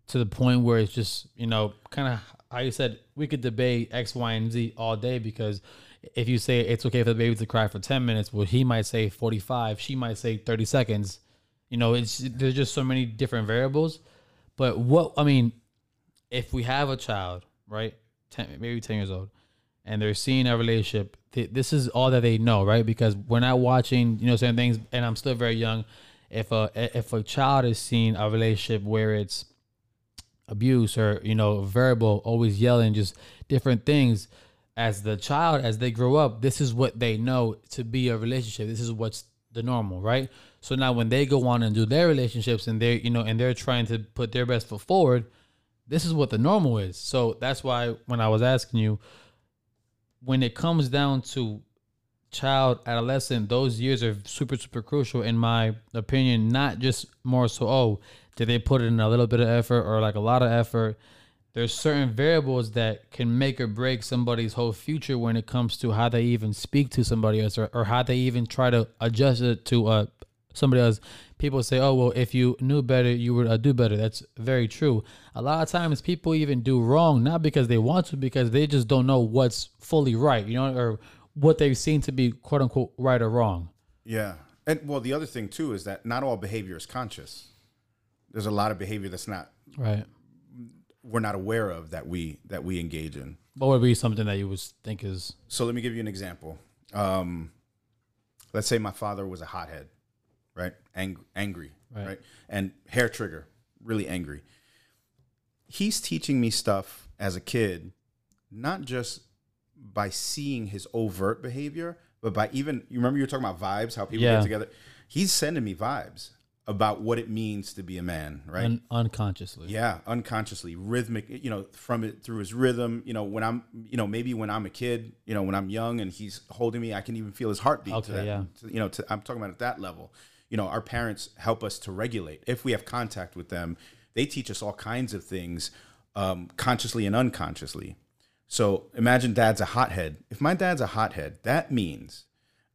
to the point where it's just, you know, kind of how you said, we could debate X, Y, and Z all day because if you say it's okay for the baby to cry for 10 minutes, well, he might say 45, she might say 30 seconds. You know, it's there's just so many different variables. But what, I mean, if we have a child, right, 10, maybe 10 years old, and they're seeing a relationship, th- this is all that they know, right? Because we're not watching, you know, certain things, and I'm still very young. If a if a child is seeing a relationship where it's abuse or you know verbal always yelling just different things as the child as they grow up this is what they know to be a relationship. This is what's the normal right? So now when they go on and do their relationships and they're you know and they're trying to put their best foot forward this is what the normal is. So that's why when i was asking you when it comes down to child adolescent those years are super super crucial in my opinion not just more so oh did they put in a little bit of effort or like a lot of effort there's certain variables that can make or break somebody's whole future when it comes to how they even speak to somebody else or, or how they even try to adjust it to uh, somebody else. People say oh well if you knew better you would uh, do better. That's very true. A lot of times people even do wrong not because they want to because they just don't know what's fully right you know or what they've seen to be quote unquote right or wrong. Yeah. And well, the other thing too is that not all behavior is conscious. There's a lot of behavior that's not right we're not aware of that we that we engage in. what would be something that you would think is So let me give you an example. Um, let's say my father was a hothead, right? Ang- angry, Right. right. And hair trigger, really angry. He's teaching me stuff as a kid, not just by seeing his overt behavior, but by even you remember you were talking about vibes, how people Yeah. get together. He's sending me vibes about what it means to be a man, right? un- unconsciously Yeah, unconsciously, rhythmic, you know, from it through his rhythm. You know, when I'm, you know, maybe when I'm a kid, you know, when I'm young and he's holding me, I can even feel his heartbeat. Okay, to that, yeah. to- you know, to, I'm talking about at that level. You know, our parents help us to regulate. If we have contact with them, they teach us all kinds of things, um, consciously and unconsciously. So imagine dad's a hothead. If my dad's a hothead, that means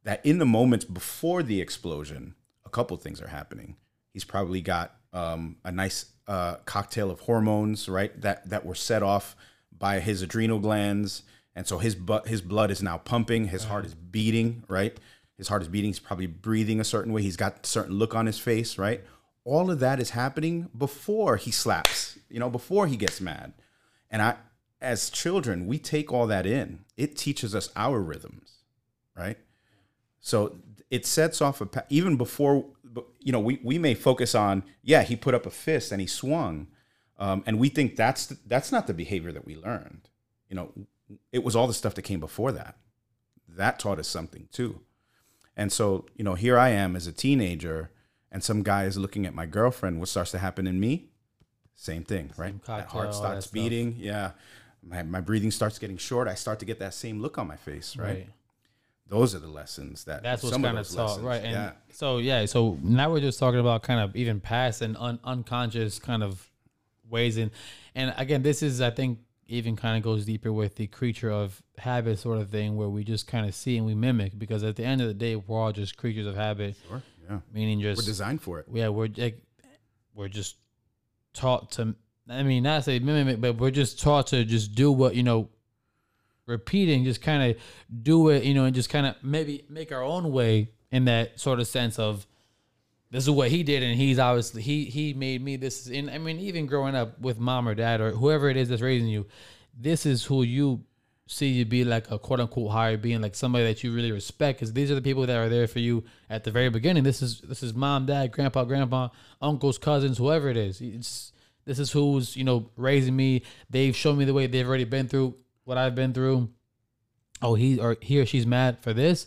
that in the moments before the explosion, a couple things are happening. He's probably got um, a nice uh, cocktail of hormones, right? That that were set off by his adrenal glands, and so his bu- his blood is now pumping. His heart is beating, right? His heart is beating. He's probably breathing a certain way. He's got a certain look on his face, right? All of that is happening before he slaps, you know, before he gets mad. And I, as children, we take all that in. It teaches us our rhythms, right? So it sets off a even before you know we, we may focus on yeah he put up a fist and he swung, um, and we think that's that's not the behavior that we learned. You know, it was all the stuff that came before that. That taught us something too. And so you know here I am as a teenager, and some guy is looking at my girlfriend. What starts to happen in me? Same thing, right? That cocktail, all heart starts stuff. beating. Yeah. My, my breathing starts getting short. I start to get that same look on my face, right? right those are the lessons that That's what's kind of taught, right? And yeah, so yeah, so now we're just talking about kind of even past and un- unconscious kind of ways, and and again, this is I think even kind of goes deeper with the creature of habit sort of thing, where we just kind of see and we mimic. Because at the end of the day, we're all just creatures of habit. Sure. Yeah. Meaning just we're designed for it. Yeah, we're like we're just taught to. I mean, not say mimic, but we're just taught to just do what you know. Repeating, just kind of do it, you know, and just kind of maybe make our own way in that sort of sense of this is what he did and he's obviously he he made me this and i mean even growing up with mom or dad or whoever it is that's raising you this is who you see you be like a quote unquote higher being like somebody that you really respect because these are the people that are there for you at the very beginning. This is this is mom dad grandpa grandpa uncles cousins whoever it is. It's this is who's you know raising me. They've shown me the way they've already been through what i've been through oh he or he or she's mad for this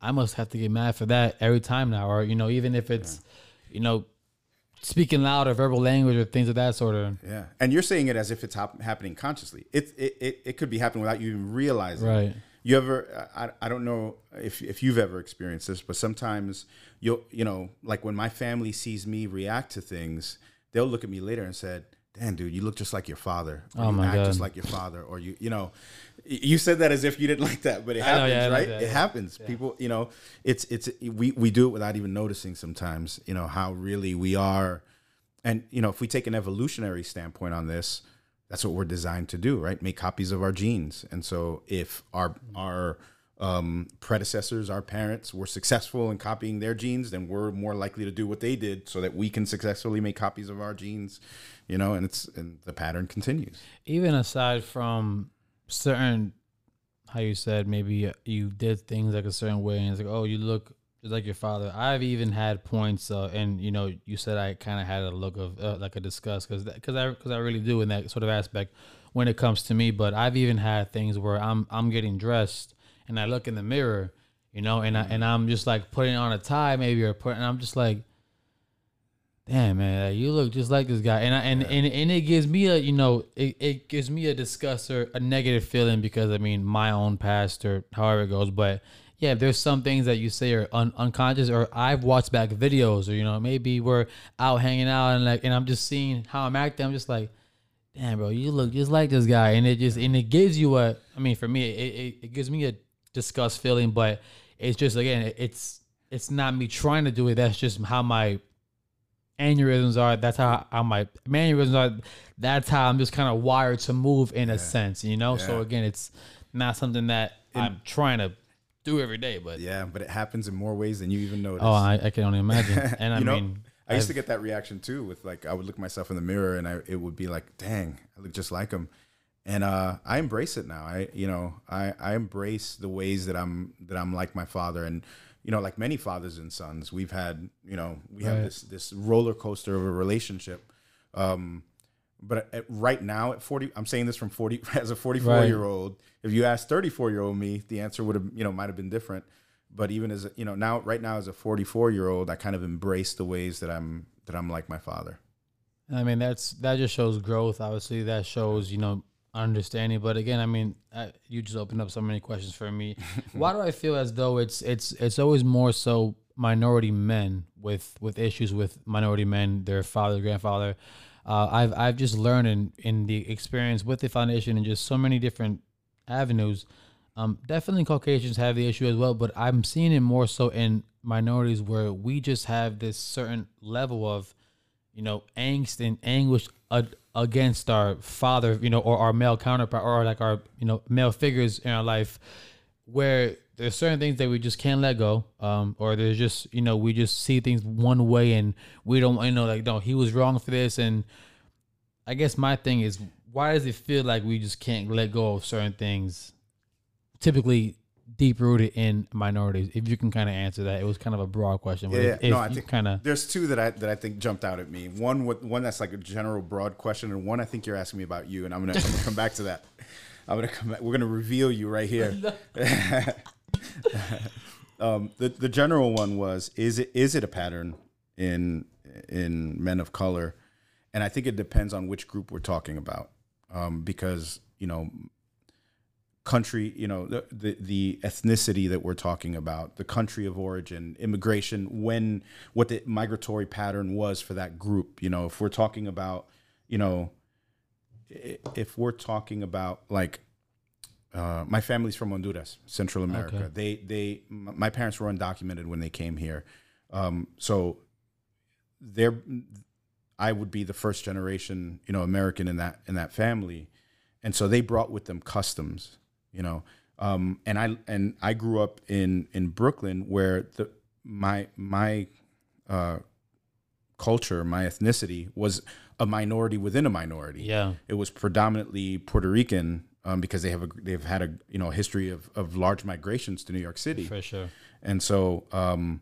I must have to get mad for that every time now, or you know, even if it's, yeah. you know, speaking loud or verbal language or things of that sort of. Yeah, and you're saying it as if it's hap- happening consciously. It, it it it could be happening without you even realizing. Right. You ever? I, I don't know if if you've ever experienced this, but sometimes you'll you know like when my family sees me react to things, they'll look at me later and said, "Damn, dude, you look just like your father. Or oh you act God. just like your father, or you you know." you said that as if you didn't like that, but it happens, know, yeah, right? It yeah. happens. Yeah. People, you know, it's it's we we do it without even noticing sometimes. You know how really we are, and you know if we take an evolutionary standpoint on this, that's what we're designed to do, right? Make copies of our genes, and so if our our um, predecessors, our parents, were successful in copying their genes, then we're more likely to do what they did, so that we can successfully make copies of our genes. You know, and it's and the pattern continues. Even aside from certain how you said maybe you did things like a certain way and it's like oh you look just like your father i've even had points uh, and you know you said i kind of had a look of uh, like a disgust because because i because i really do in that sort of aspect when it comes to me but i've even had things where i'm i'm getting dressed and i look in the mirror you know and i and i'm just like putting on a tie maybe or putting and i'm just like damn man, you look just like this guy, and I, and, yeah. and and it gives me a you know it, it gives me a disgust or a negative feeling because I mean my own past or however it goes, but yeah, there's some things that you say are un- unconscious, or I've watched back videos, or you know maybe we're out hanging out and like and I'm just seeing how I'm acting, I'm just like. Damn, bro, you look just like this guy, and it just and it gives you a. I mean, for me, it, it, it gives me a disgust feeling, but it's just again, it's it's not me trying to do it. That's just how my aneurysms are. That's how, how my mannerisms are. That's how I'm just kind of wired to move in yeah. a sense, you know. Yeah. So again, it's not something that I'm trying to do every day, but yeah, but it happens in more ways than you even notice. Oh, I, I can only imagine. And I mean, know, I used I've, to get that reaction too. With like, I would look myself in the mirror, and I it would be like, "Dang, I look just like him." And uh, I embrace it now. I, you know, I, I embrace the ways that I'm that I'm like my father, and you know, like many fathers and sons, we've had, you know, we right. have this this roller coaster of a relationship. Um, but at, right now, at forty, I'm saying this from forty as a 44 right. year old. If you asked 34 year old me, the answer would have, you know, might have been different. But even as a, you know, now right now as a 44 year old, I kind of embrace the ways that I'm that I'm like my father. I mean, that's that just shows growth. Obviously, that shows you know understanding. But again, I mean, I, you just opened up so many questions for me. Why do I feel as though it's it's it's always more so minority men with with issues with minority men, their father, grandfather? Uh, I've I've just learned in in the experience with the foundation and just so many different avenues. Um, definitely Caucasians have the issue as well, but I'm seeing it more so in minorities where we just have this certain level of, you know, angst and anguish against our father, you know, or our male counterpart, or like our you know male figures in our life, where there's certain things that we just can't let go, um, or there's just you know we just see things one way and we don't you know like no he was wrong for this, and I guess my thing is why does it feel like we just can't let go of certain things? Typically, deep rooted in minorities? If you can kind of answer that, it was kind of a broad question. But yeah, if, no, I think kind of there's two that I that I think jumped out at me. One with one that's like a general broad question, and one I think you're asking me about you, and I'm gonna, I'm gonna come back to that. I'm gonna come back. We're gonna reveal you right here. um, the the general one was is it is it a pattern in in men of color, and I think it depends on which group we're talking about, um, because you know country, you know, the, the, the ethnicity that we're talking about, the country of origin, immigration, when what the migratory pattern was for that group. You know, if we're talking about, you know, if we're talking about like uh, my family's from Honduras, Central America. Okay. They they my parents were undocumented when they came here, um, so they're I would be the first generation, you know, American in that in that family, and so they brought with them customs, you know, um, and I and I grew up in in Brooklyn where the my my uh, culture, my ethnicity was a minority within a minority Yeah. it was predominantly Puerto Rican um, because they have a they've had a you know history of, of large migrations to New York City, For sure. and so um,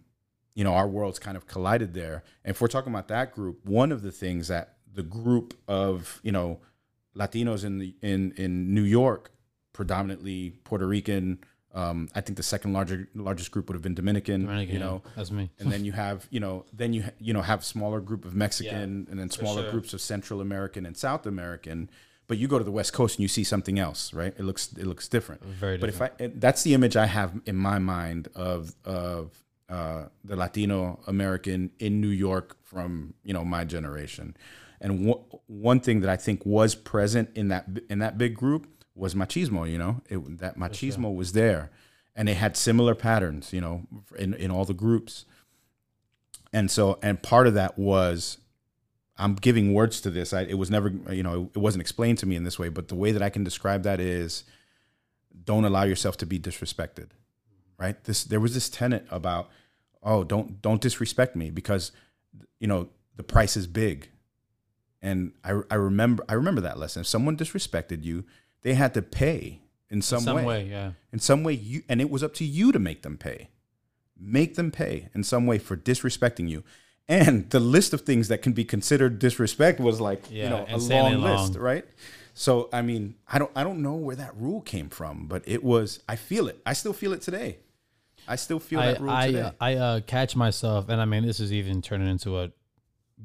you know our worlds kind of collided there. And if we're talking about that group, one of the things that the group of you know Latinos in the in in New York, predominantly Puerto Rican. Um, I think the second larger largest group would have been Dominican. Dominican, you yeah. know, That's me. and then you have you know then you you know have smaller group of Mexican and then smaller sure. groups of Central American and South American. But you go to the West Coast and you see something else, right? It looks it looks different. Very But if I that's the image I have in my mind of of uh, the Latino American in New York from you know my generation, and one one thing that I think was present in that in that big group was machismo. You know, it, that machismo was there, and they had similar patterns. You know, in in all the groups, and so and part of that was I'm giving words to this. I, it was never, you know, it wasn't explained to me in this way, but the way that I can describe that is don't allow yourself to be disrespected. Right? This there was this tenet about, oh, don't don't disrespect me because you know, the price is big. And I I remember I remember that lesson. If someone disrespected you, they had to pay in some, in Some way. way, yeah. In some way you and it was up to you to make them pay. Make them pay in some way for disrespecting you. And the list of things that can be considered disrespect was like, you know, a insanely long list, right? So I mean, I don't I don't know where that rule came from, but it was I feel it. I still feel it today. I still feel I that rule I, today. I uh, catch myself, and I mean, this is even turning into a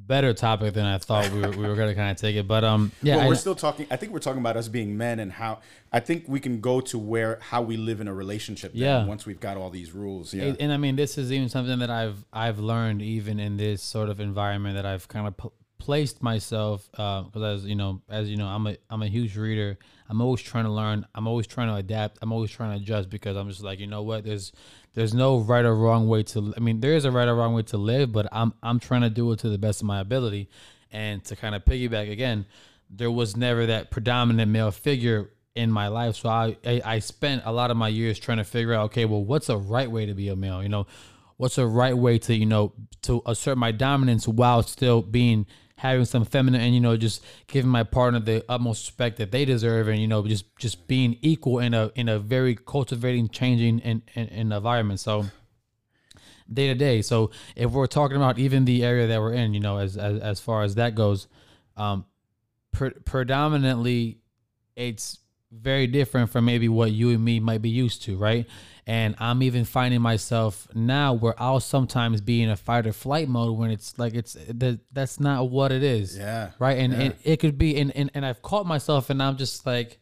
better topic than I thought we were, we were going to kind of take it. But um, yeah, I- we're still talking. I think we're talking about us being men and how. I think we can go to where how we live in a relationship. Then, Yeah. Once we've got all these rules. Yeah. And, and I mean, this is even something that I've I've learned even in this sort of environment that I've kind of p- placed myself uh, because as you know, as you know, I'm a I'm a huge reader. I'm always trying to learn. I'm always trying to adapt. I'm always trying to adjust because I'm just like you know what there's there's no right or wrong way to. I mean, there is a right or wrong way to live, but I'm I'm trying to do it to the best of my ability. And to kind of piggyback again, there was never that predominant male figure in my life. So I, I I spent a lot of my years trying to figure out, okay, well, what's a right way to be a male? You know, what's a right way to you know to assert my dominance while still being having some feminine and you know just giving my partner the utmost respect that they deserve and you know just just being equal in a in a very cultivating changing in in, in environment. So day to day. So if we're talking about even the area that we're in you know as as, as far as that goes um pre- predominantly it's very different from maybe what you and me might be used to, right? And I'm even finding myself now where I'll sometimes be in a fight or flight mode when it's like it's that that's not what it is. Yeah, Right. And yeah. it, it could be and, and and I've caught myself and I'm just like,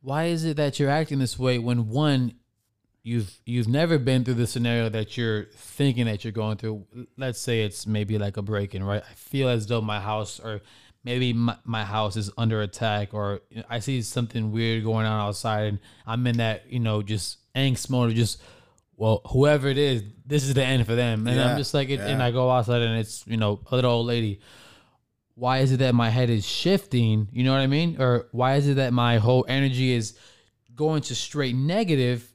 why is it that you're acting this way when one you've you've never been through the scenario that you're thinking that you're going through let's say it's maybe like a break-in right i feel as though my house or maybe my, my house is under attack or you know, i see something weird going on outside and i'm in that you know just angst mode of just well whoever it is this is the end for them and Yeah, i'm just like it, and i go outside and it's you know a little old lady why is it that my head is shifting? You know what I mean? Or why is it that my whole energy is going to straight negative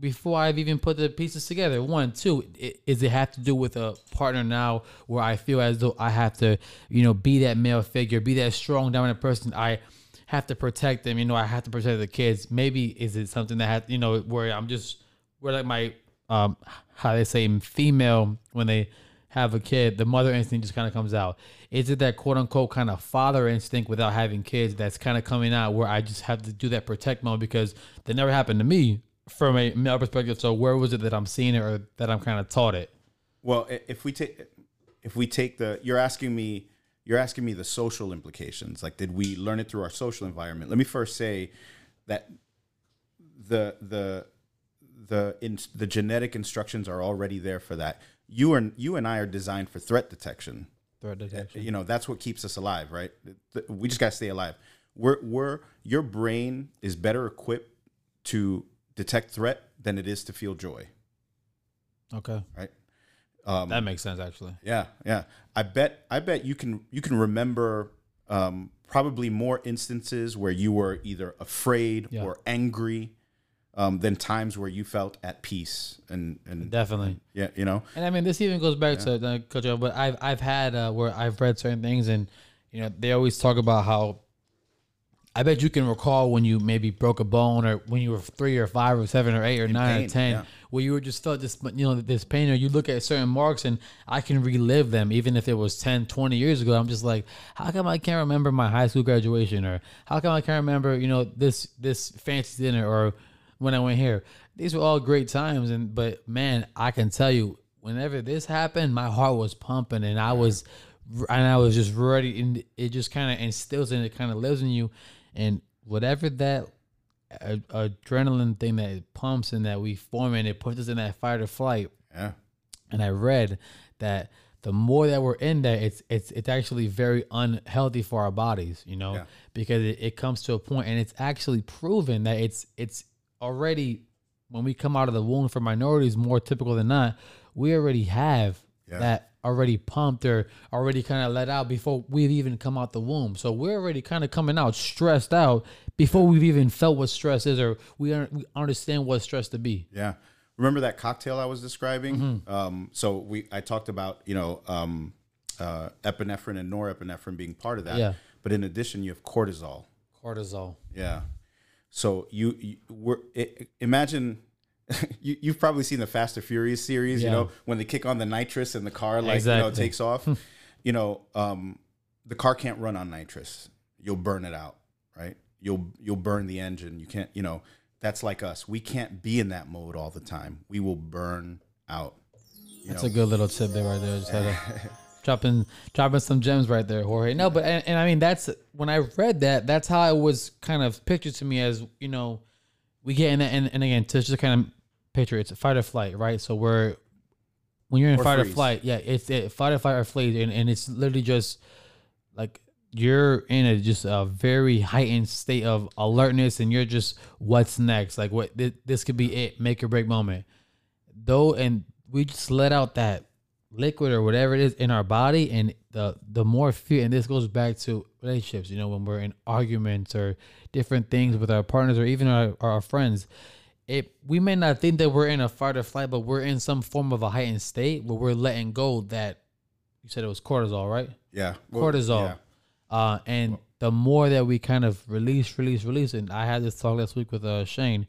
before I've even put the pieces together? One, two, i- is it have to do with a partner now where I feel as though I have to, you know, be that male figure, be that strong, dominant person? I have to protect them. You know, I have to protect the kids. Maybe is it something that had, you know, where I'm just where like my um how they say female when they have a kid, the mother instinct just kind of comes out. Is it that quote unquote kind of father instinct without having kids that's kind of coming out where I just have to do that protect mode because that never happened to me from a male perspective. So where was it that I'm seeing it or that I'm kind of taught it? Well, if we take if we take the you're asking me you're asking me the social implications. Like did we learn it through our social environment? Let me first say that the the the in, the genetic instructions are already there for that. You are you and I are designed for threat detection. Threat detection. You know, that's what keeps us alive, right? We just got to stay alive. We're, we're, your brain is better equipped to detect threat than it is to feel joy, Okay, right? that makes sense actually. Yeah, yeah. I bet I bet you can you can remember um, probably more instances where you were either afraid Yeah. or angry um, than times where you felt at peace and and Definitely. yeah, you know. And I mean, this even goes back to uh, Coach but I've I've had uh, where I've read certain things, and you know, they always talk about how. I bet you can recall when you maybe broke a bone, or when you were three or five or seven or eight or nine or ten, yeah. where you were just felt this, you know, this pain, or you look at certain marks, and I can relive them, even if it was 10, 20 years ago. I'm just like, how come I can't remember my high school graduation, or how come I can't remember, you know, this this fancy dinner, or when I went here. These were all great times, and but man, I can tell you, whenever this happened, my heart was pumping, and I was, and I was just ready, and it just kind of instills and it kind of lives in you, and whatever that a, adrenaline thing that it pumps and that we form and it puts us in that fight or flight. Yeah. And I read that the more that we're in that, it's it's it's actually very unhealthy for our bodies, you know, Yeah. because it, it comes to a point and it's actually proven that it's it's already when we come out of the womb for minorities more typical than not, we already have Yeah. that already pumped or already kind of let out before we've even come out the womb. So we're already kind of coming out stressed out before we've even felt what stress is or we, we understand what stress to be. Yeah. Remember that cocktail I was describing? Mm-hmm. Um, so we I talked about, you know, um, uh, epinephrine and norepinephrine being part of that. Yeah. But in addition, you have cortisol. Cortisol. Yeah. So you, you were i imagine you you've probably seen the Fast and Furious series. You know when they kick on the nitrous and the car like you know takes off. you know um, the car can't run on nitrous. You'll burn it out, right? You'll you'll burn the engine. You can't. You know that's like us. We can't be in that mode all the time. We will burn out. That's know, a good little tidbit right there. Just had to dropping dropping some gems right there, Jorge. No, but and, and I mean that's when I read that, that's how it was kind of pictured to me as you know, we get in that and, and again to just kind of picture it's a fight or flight, right? So we're when you're in Or fight or flight, yeah, it's it, fight or flight or flight, and, and it's literally just like you're in a just a very heightened state of alertness, and you're just what's next, like what this, this could be it, make or break moment. Though and we just let out that liquid or whatever it is in our body and the the more fear and this goes back to relationships you know when we're in arguments or different things with our partners or even our, our friends it we may not think that we're in a fight or flight but we're in some form of a heightened state where we're letting go that you said it was cortisol right yeah. Well, cortisol. yeah. Uh, and the more that we kind of release, release, release, and I had this talk last week with uh, Shane.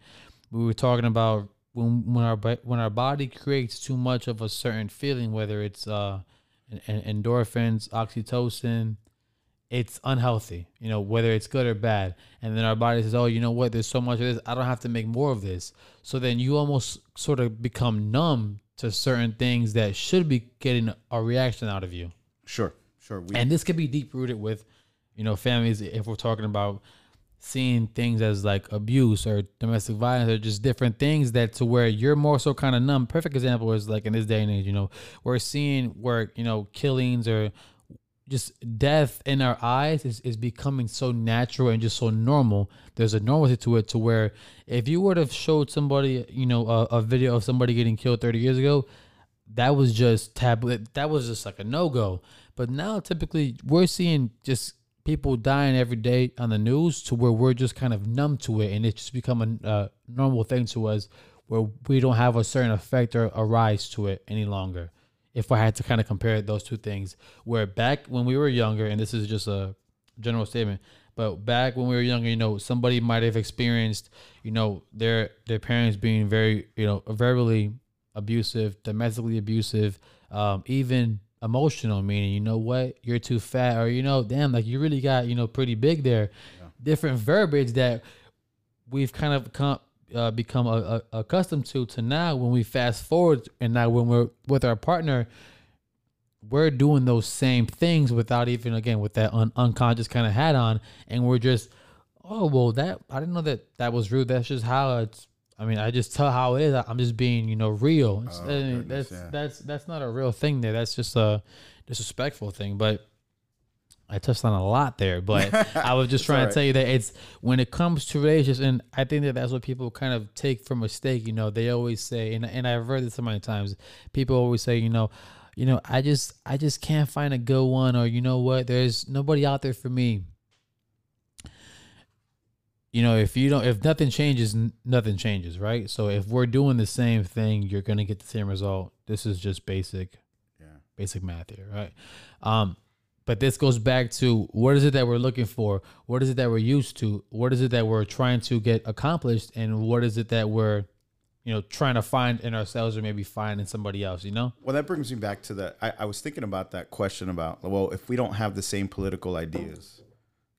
We were talking about when when our when our body creates too much of a certain feeling, whether it's uh, en- en- endorphins, oxytocin, it's unhealthy. You know, whether it's good or bad. And then our body says, "Oh, you know what? There's so much of this. I don't have to make more of this." So then you almost sort of become numb to certain things that should be getting a reaction out of you Sure. Sure. We, and this could be deep rooted with you know families if we're talking about seeing things as like abuse or domestic violence or just different things that to where you're more so kind of numb perfect example is like in this day and age you know we're seeing where you know killings or just death in our eyes is, is becoming so natural and just so normal there's a normalcy to it to where if you would have showed somebody you know a, a video of somebody getting killed 30 years ago that was just taboo. That was just like a no go. But now, typically, we're seeing just people dying every day on the news to where we're just kind of numb to it, and it's just become a normal thing to us, where we don't have a certain effect or a rise to it any longer. If I had to kind of compare those two things, where back when we were younger, and this is just a general statement, but back when we were younger, you know, somebody might have experienced, you know, their their parents being very, you know, verbally abusive, domestically abusive, um, even emotional, meaning, you know what, you're too fat, or, you know, damn, like you really got, you know, pretty big there. Different verbiage that we've kind of come, uh, become uh, uh, accustomed to to now when we fast forward and now when we're with our partner we're doing those same things without even again with that un- unconscious kind of hat on and we're just oh well that i didn't know that that was rude that's just how it's I mean, I just tell how it is. I'm just being, you know, real. Oh, I mean, goodness, that's yeah. that's that's not a real thing there. That's just a disrespectful thing. But I touched on a lot there. But I was just trying to tell you that it's when it comes to relationships, and I think that that's what people kind of take from mistake. You know, they always say, and and I've heard this so many times. People always say, you know, you know, I just I just can't find a good one, or you know what, there's nobody out there for me you know, if you don't, if nothing changes, nothing changes, right? So if we're doing the same thing, you're gonna get the same result. This is just basic, Yeah. basic math here, right? Um, but this goes back to what is it that we're looking for? What is it that we're used to? What is it that we're trying to get accomplished? And what is it that we're, you know, trying to find in ourselves or maybe find in somebody else? You know? Well, that brings me back to that. I, I was thinking about that question about, well, if we don't have the same political ideas,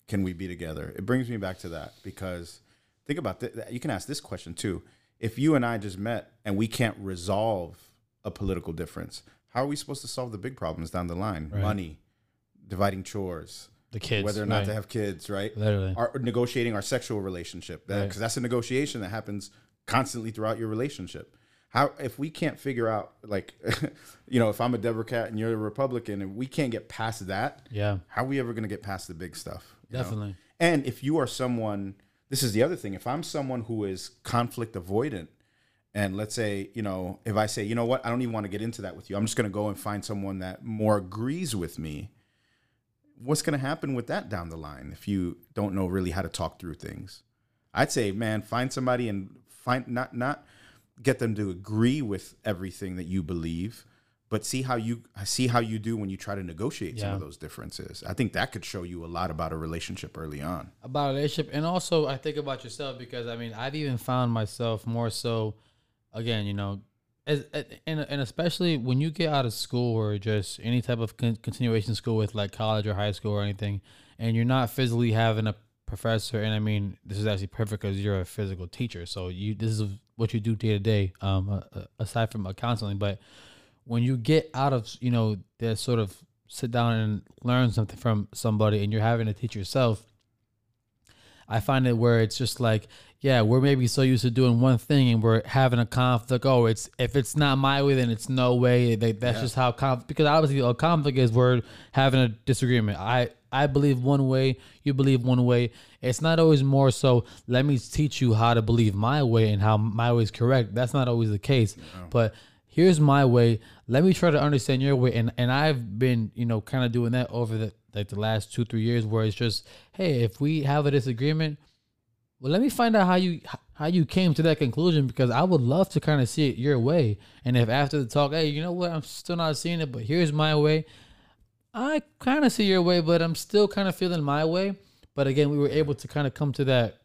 can we be together? It brings me back to that because think about that. You can ask this question too. If you and I just met and we can't resolve a political difference, how are we supposed to solve the big problems down the line? Money, dividing chores, The kids, whether or not right. to have kids, right? Literally. Our, negotiating our sexual relationship, because Right. that's a negotiation that happens constantly throughout your relationship. How if we can't figure out, like, you know, if I'm a Democrat and you're a Republican, and we can't get past that, Yeah, how are we ever going to get past the big stuff? you know? definitely. And if you are someone, this is the other thing. If I'm someone who is conflict avoidant, and let's say, you know, if I say, you know what, I don't even want to get into that with you, I'm just going to go and find someone that more agrees with me. What's going to happen with that down the line if you don't know really how to talk through things? I'd say, man, find somebody and find not not get them to agree with everything that you believe, but see how you see how you do when you try to negotiate some of those differences. I think that could show you a lot about a relationship early on. about a relationship and also i think about yourself because i mean i've even found myself more so again you know as and, and especially when you get out of school or just any type of con- continuation school with like college or high school or anything and you're not physically having a professor and i mean this is actually perfect because you're a physical teacher so you this is what you do day to day um uh, uh, aside from uh, counseling but when you get out of you know the sort of sit down and learn something from somebody and you're having to teach yourself I find it where it's just like, yeah, we're maybe so used to doing one thing and we're having a conflict. Oh, it's if it's not my way, then it's no way. Like, that's just how conflict. Because obviously, a conflict is we're having a disagreement. I I believe one way, you believe one way. It's not always more so. Let me teach you how to believe my way and how my way is correct. That's not always the case. But here's my way. Let me try to understand your way. And and I've been, you know, kind of doing that over the like the last two, three years where it's just, hey, if we have a disagreement, well, let me find out how you how you came to that conclusion because I would love to kind of see it your way. And if after the talk, hey, you know what, I'm still not seeing it, but here's my way. I kind of see your way, but I'm still kind of feeling my way. But again, we were able to kind of come to that,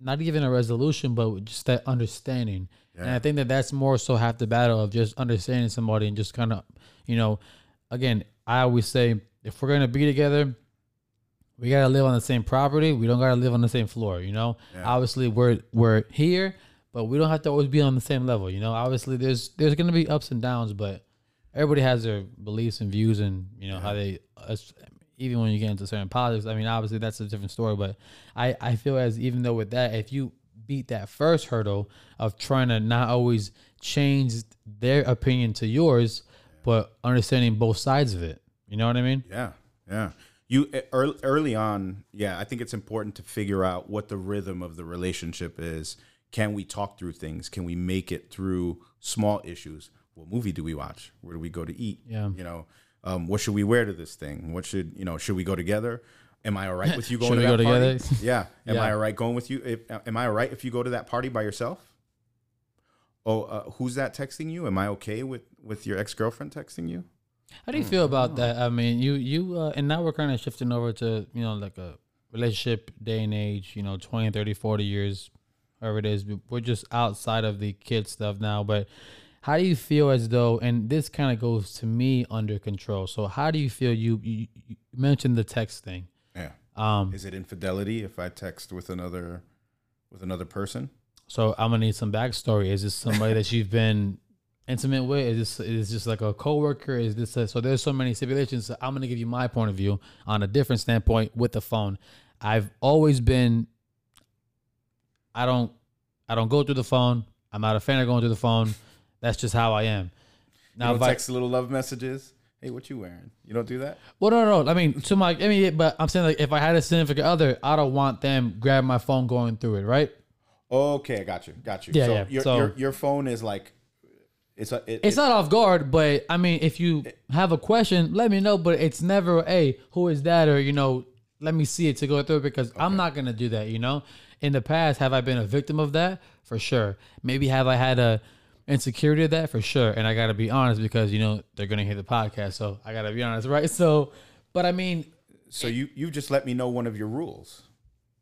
not even a resolution, but just that understanding. And I think that that's more so half the battle of just understanding somebody and just kind of, you know, again, I always say if we're gonna be together, we gotta live on the same property. We don't gotta live on the same floor. You know, obviously we're we're here, but we don't have to always be on the same level. You know, obviously there's there's gonna be ups and downs, but everybody has their beliefs and views and you know how they. Even when you get into certain politics, I mean, obviously that's a different story. But I I feel as even though with that, if you beat that first hurdle of trying to not always change their opinion to yours, but understanding both sides of it. You know what I mean? Yeah, yeah. You early, early on, yeah. I think it's important to figure out what the rhythm of the relationship is. Can we talk through things? Can we make it through small issues? What movie do we watch? Where do we go to eat? Yeah. You know, um, what should we wear to this thing? What should you know? Should we go together? Am I all right with you going Should to we that go party? together? Yeah. Am Yeah. I all right going with you? If, am I all right if you go to that party by yourself? Oh, uh, who's that texting you? Am I okay with with your ex girlfriend texting you? How do you feel about that? I mean, you you uh, and now we're kind of shifting over to you know like a relationship day and age. You know, 20, 30, 40 years, whatever it is. We're just outside of the kid stuff now. But how do you feel as though? And this kind of goes to me under control. So how do you feel? You you, you mentioned the text thing. Yeah. Um, Is it infidelity if I text with another with another person? So I'm gonna need some backstory. Is this somebody that you've been intimate way? Is this is just like a coworker? Is this a, so? There's so many stipulations. So I'm gonna give you my point of view on a different standpoint with the phone. I've always been. I don't. I don't go through the phone. I'm not a fan of going through the phone. That's just how I am. Now, you don't text little love messages. Hey, what you wearing? You don't do that? Well, no, no. I mean, to my, I mean, but I'm saying like if I had a significant other, I don't want them grab my phone going through it, right? Okay, I got you, got you. Yeah, so yeah. Your, So- your your phone is like, it's a, it, It's it- not off guard, but I mean, if you have a question, let me know. But it's never, hey, who is that? Or, you know, let me see it to go through it because I'm not going to do that, you know? In the past, have I been a victim of that? For sure. Maybe have I had a insecurity of that? For sure. And I got to be honest because, you know, they're going to hear the podcast. So I got to be honest, right? So, but I mean, so you you just let me know one of your rules.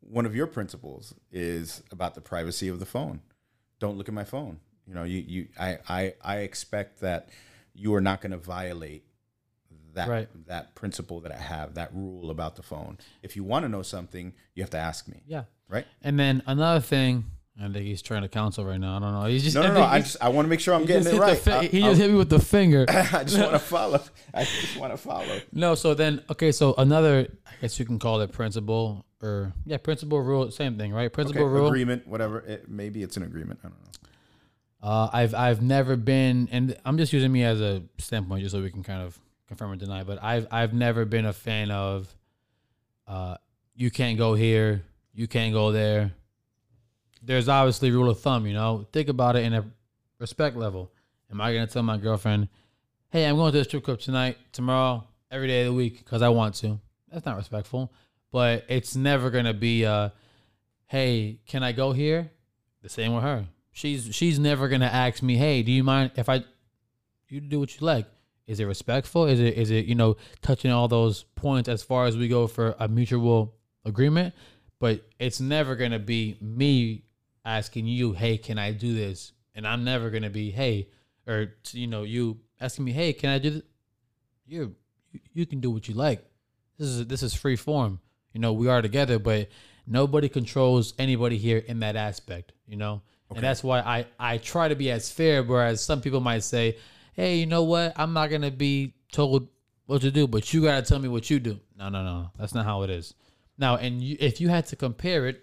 One of your principles is about the privacy of the phone. Don't look at my phone. You know, you you I I I expect that you are not going to violate that Right. that principle that I have, that rule about the phone. If you want to know something, you have to ask me. yeah. Right? And then another thing, I think he's trying to counsel right now. I don't know. He's just No, no, I no. I just I want to make sure I'm getting it right. fi- he just hit me with the finger. I just want to follow. I just want to follow. No, so then okay, so another I guess you can call it principle or yeah, principle rule, same thing, right? Okay, Principle rule. agreement, whatever. It, maybe it's an agreement. I don't know. Uh, I've I've never been, and I'm just using me as a standpoint, just so we can kind of confirm or deny. But I've I've never been a fan of, uh, you can't go here, you can't go there. There's obviously rule of thumb, you know. Think about it in a respect level. Am I gonna tell my girlfriend, "Hey, I'm going to the strip club tonight, tomorrow, every day of the week because I want to"? That's not respectful. But it's never gonna be, uh, "Hey, can I go here?" The same with her. She's she's never gonna ask me, "Hey, do you mind if I you do what you like?" Is it respectful? Is it is it you know touching all those points as far as we go for a mutual agreement? But it's never gonna be me asking you, "Hey, can I do this?" And I'm never gonna be, "Hey," or you know you asking me, "Hey, can I do this?" You you- can do what you like. This is this is free form. You know we are together, but nobody controls anybody here in that aspect. You know, and that's why I I try to be as fair. Whereas some people might say, "Hey, you know what? I'm not gonna be told what to do, but you gotta tell me what you do." No, no, no, that's not how it is. Now, and you, if you had to compare it,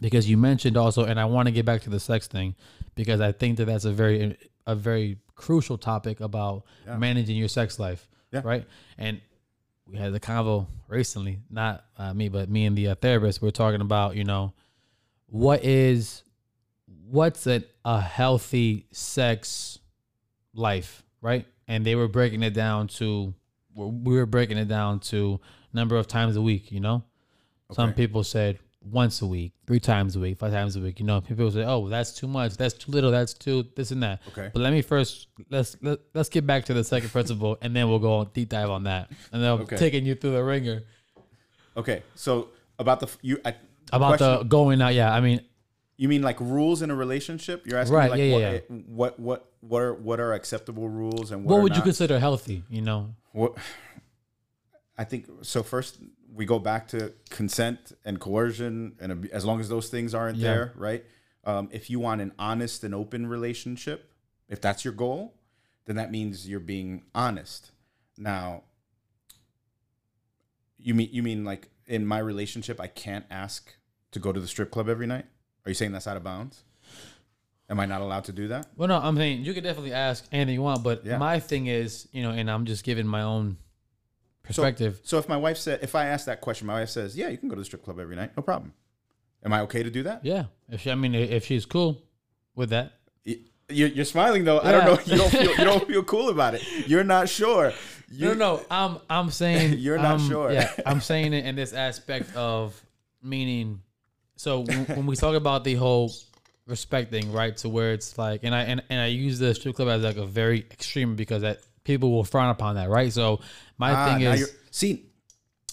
because you mentioned also, and I want to get back to the sex thing, because I think that that's a very a very crucial topic about managing your sex life, Yeah. right? And we had the convo recently, not uh, me, but me and the uh, therapist. We are talking about, you know, what is what's a, a healthy sex life, right? And they were breaking it down to we were breaking it down to number of times a week, you know? Some people said once a week, three times a week, five times a week. You know, people say, "Oh, that's too much. That's too little. That's too this and that." Okay. But let me first let's let, let's get back to the second principle, and then we'll go on deep dive on that, and then I'm Okay. taking you through the wringer Okay. So about the you I, about question- the going out. Yeah, I mean, You mean like rules in a relationship? You're asking Right, like yeah, what, yeah, what what what are what are acceptable rules and what, what would you consider healthy? You know, What I think so. First, we go back to consent and coercion, and ab- as long as those things aren't Yeah. there, right? Um, if you want an honest and open relationship, if that's your goal, then that means you're being honest. Now, you mean you mean like in my relationship, I can't ask to go to the strip club every night? Are you saying that's out of bounds? Am I not allowed to do that? well, no, I'm saying you could definitely ask anything you want, but Yeah. my thing is, you know, and I'm just giving my own perspective. So if my wife said, if I ask that question, my wife says, "Yeah, you can go to the strip club every night, no problem." Am I okay to do that? yeah, if she, I mean, if she's cool with that, You're, you're smiling though. I don't know. You don't feel you don't feel cool about it. You're not sure. You, no, no, I'm I'm saying You're not um, sure. Yeah, I'm saying it in this aspect of meaning. So when, we talk about the whole respecting, right, to where it's like, and I and, and I use the strip club as like a very extreme because that people will frown upon that, right? So my Ah, thing is see,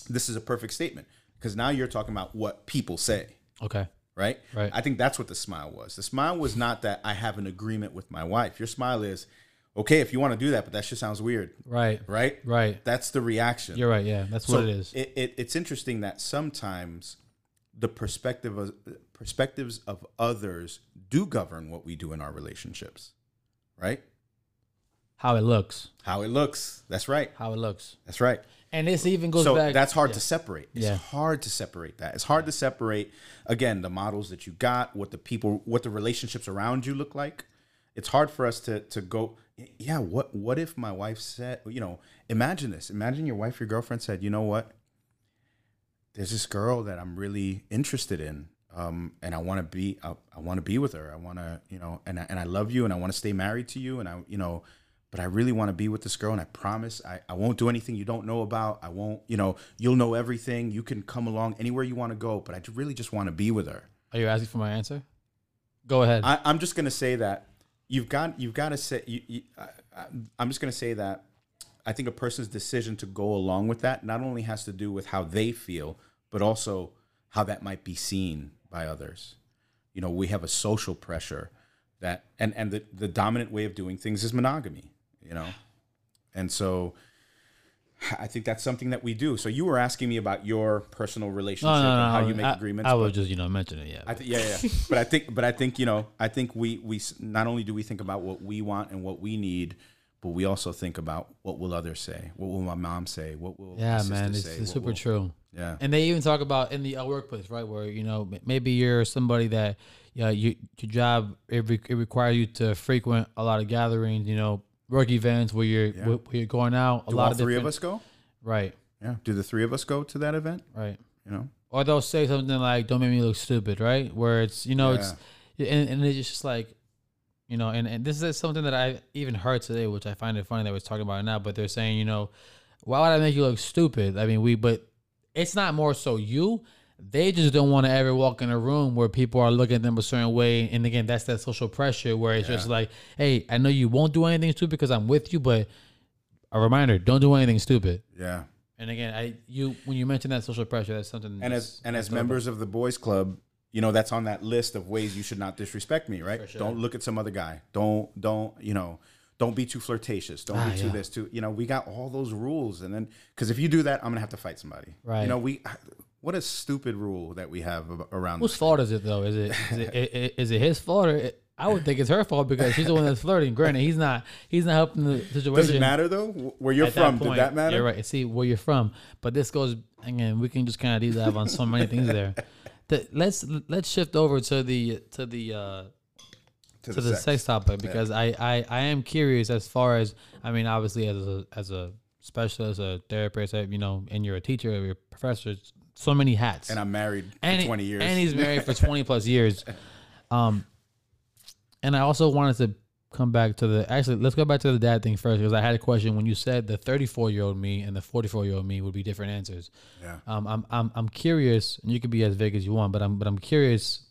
this is a perfect statement because now you're talking about what people say, okay, right? Right. I think that's what the smile was. The smile was not that I have an agreement with my wife. Your smile is, okay, if you want to do that, but that just sounds weird, right, right? right. That's the reaction. You're right. Yeah, that's so what it is. It, it, it's interesting that sometimes the perspective of perspectives of others do govern what we do in our relationships, right? how it looks, How it looks. That's right. how it looks. That's right. And this even goes so back. that's hard yeah. to separate. It's Yeah. hard to separate that. It's hard to separate again the models that you got, what the people, what the relationships around you look like. It's hard for us to to go. Yeah, what what if my wife said, you know, imagine this. Imagine your wife, your girlfriend said, you know what? There's this girl that I'm really interested in, um, and I want to be, I, I want to be with her. I want to, you know, and I, and I love you, and I want to stay married to you, and I, you know, but I really want to be with this girl, and I promise I, I won't do anything you don't know about. I won't, you know, you'll know everything. You can come along anywhere you want to go, but I really just want to be with her. Are you asking for my answer? Go ahead. I, I'm just gonna say that you've got you've got to say. You, you, I, I'm just gonna say that I think a person's decision to go along with that not only has to do with how they feel, but also how that might be seen by others. You know, we have a social pressure that, and and the the dominant way of doing things is monogamy. You know, and so. I think that's something that we do. So you were asking me about your personal relationship no, no, no. and how you make I, agreements. I was just you know mentioning it. Yeah. I th- yeah, yeah. but I think, but I think you know, I think we we s- not only do we think about what we want and what we need, but we also think about what will others say, what will my mom say, what will my yeah, sister man, it's, say, it's super will- true. Yeah, And they even talk about in the uh, workplace, right, where you know maybe you're somebody that yeah, you your job it, re- it requires you to frequent a lot of gatherings, you know, work events where you're Yeah. where, you're going out. A do lot all of three of us go? right, Yeah, do the three of us go to that event? right. You know, Or they'll say something like, "Don't make me look stupid," right? Where it's you know it's and, and it's just like you know and, and this is something that i even heard today which i find it funny that we're talking about it now but they're saying you know why would i make you look stupid? I mean we but it's not more so you. They just don't want to ever walk in a room where people are looking at them a certain way and again that's that social pressure where it's just like hey i know you won't do anything stupid because i'm with you but a reminder don't do anything stupid. Yeah. and again i you when you mention that social pressure that's something And as and as members of the boys club, you know that's on that list of ways you should not disrespect me, right? sure. Don't look at some other guy. Don't don't you know. Don't be too flirtatious. Don't Ah, be too yeah. this too. You know, we got all those rules, and then because if you do that, I'm gonna have to fight somebody. Right. You know, we what a stupid rule that we have around. Whose fault is it though? Is it is it, i- i- it his fault or it, I would think it's her fault because she's the one that's flirting. Granted, he's not he's not helping the situation. Does it matter though? Where you're At from? point, Did that matter? Right. See where you're from, but this goes again. We can just kind of deep dive on so many things there. The, let's let's shift over to the to the uh, to the sex, topic because I, I I am curious as far as I mean obviously as a as a specialist a therapist you know and you're a teacher you're a professor so many hats. And I'm married and for 20 years. and he's married for 20 plus years. Um and I also wanted to come back to the actually let's go back to the dad thing first because I had a question when you said the 34 year old me and the 44 year old me would be different answers yeah. um, I'm I'm I'm curious, and you could be as vague as you want, but I'm but I'm curious.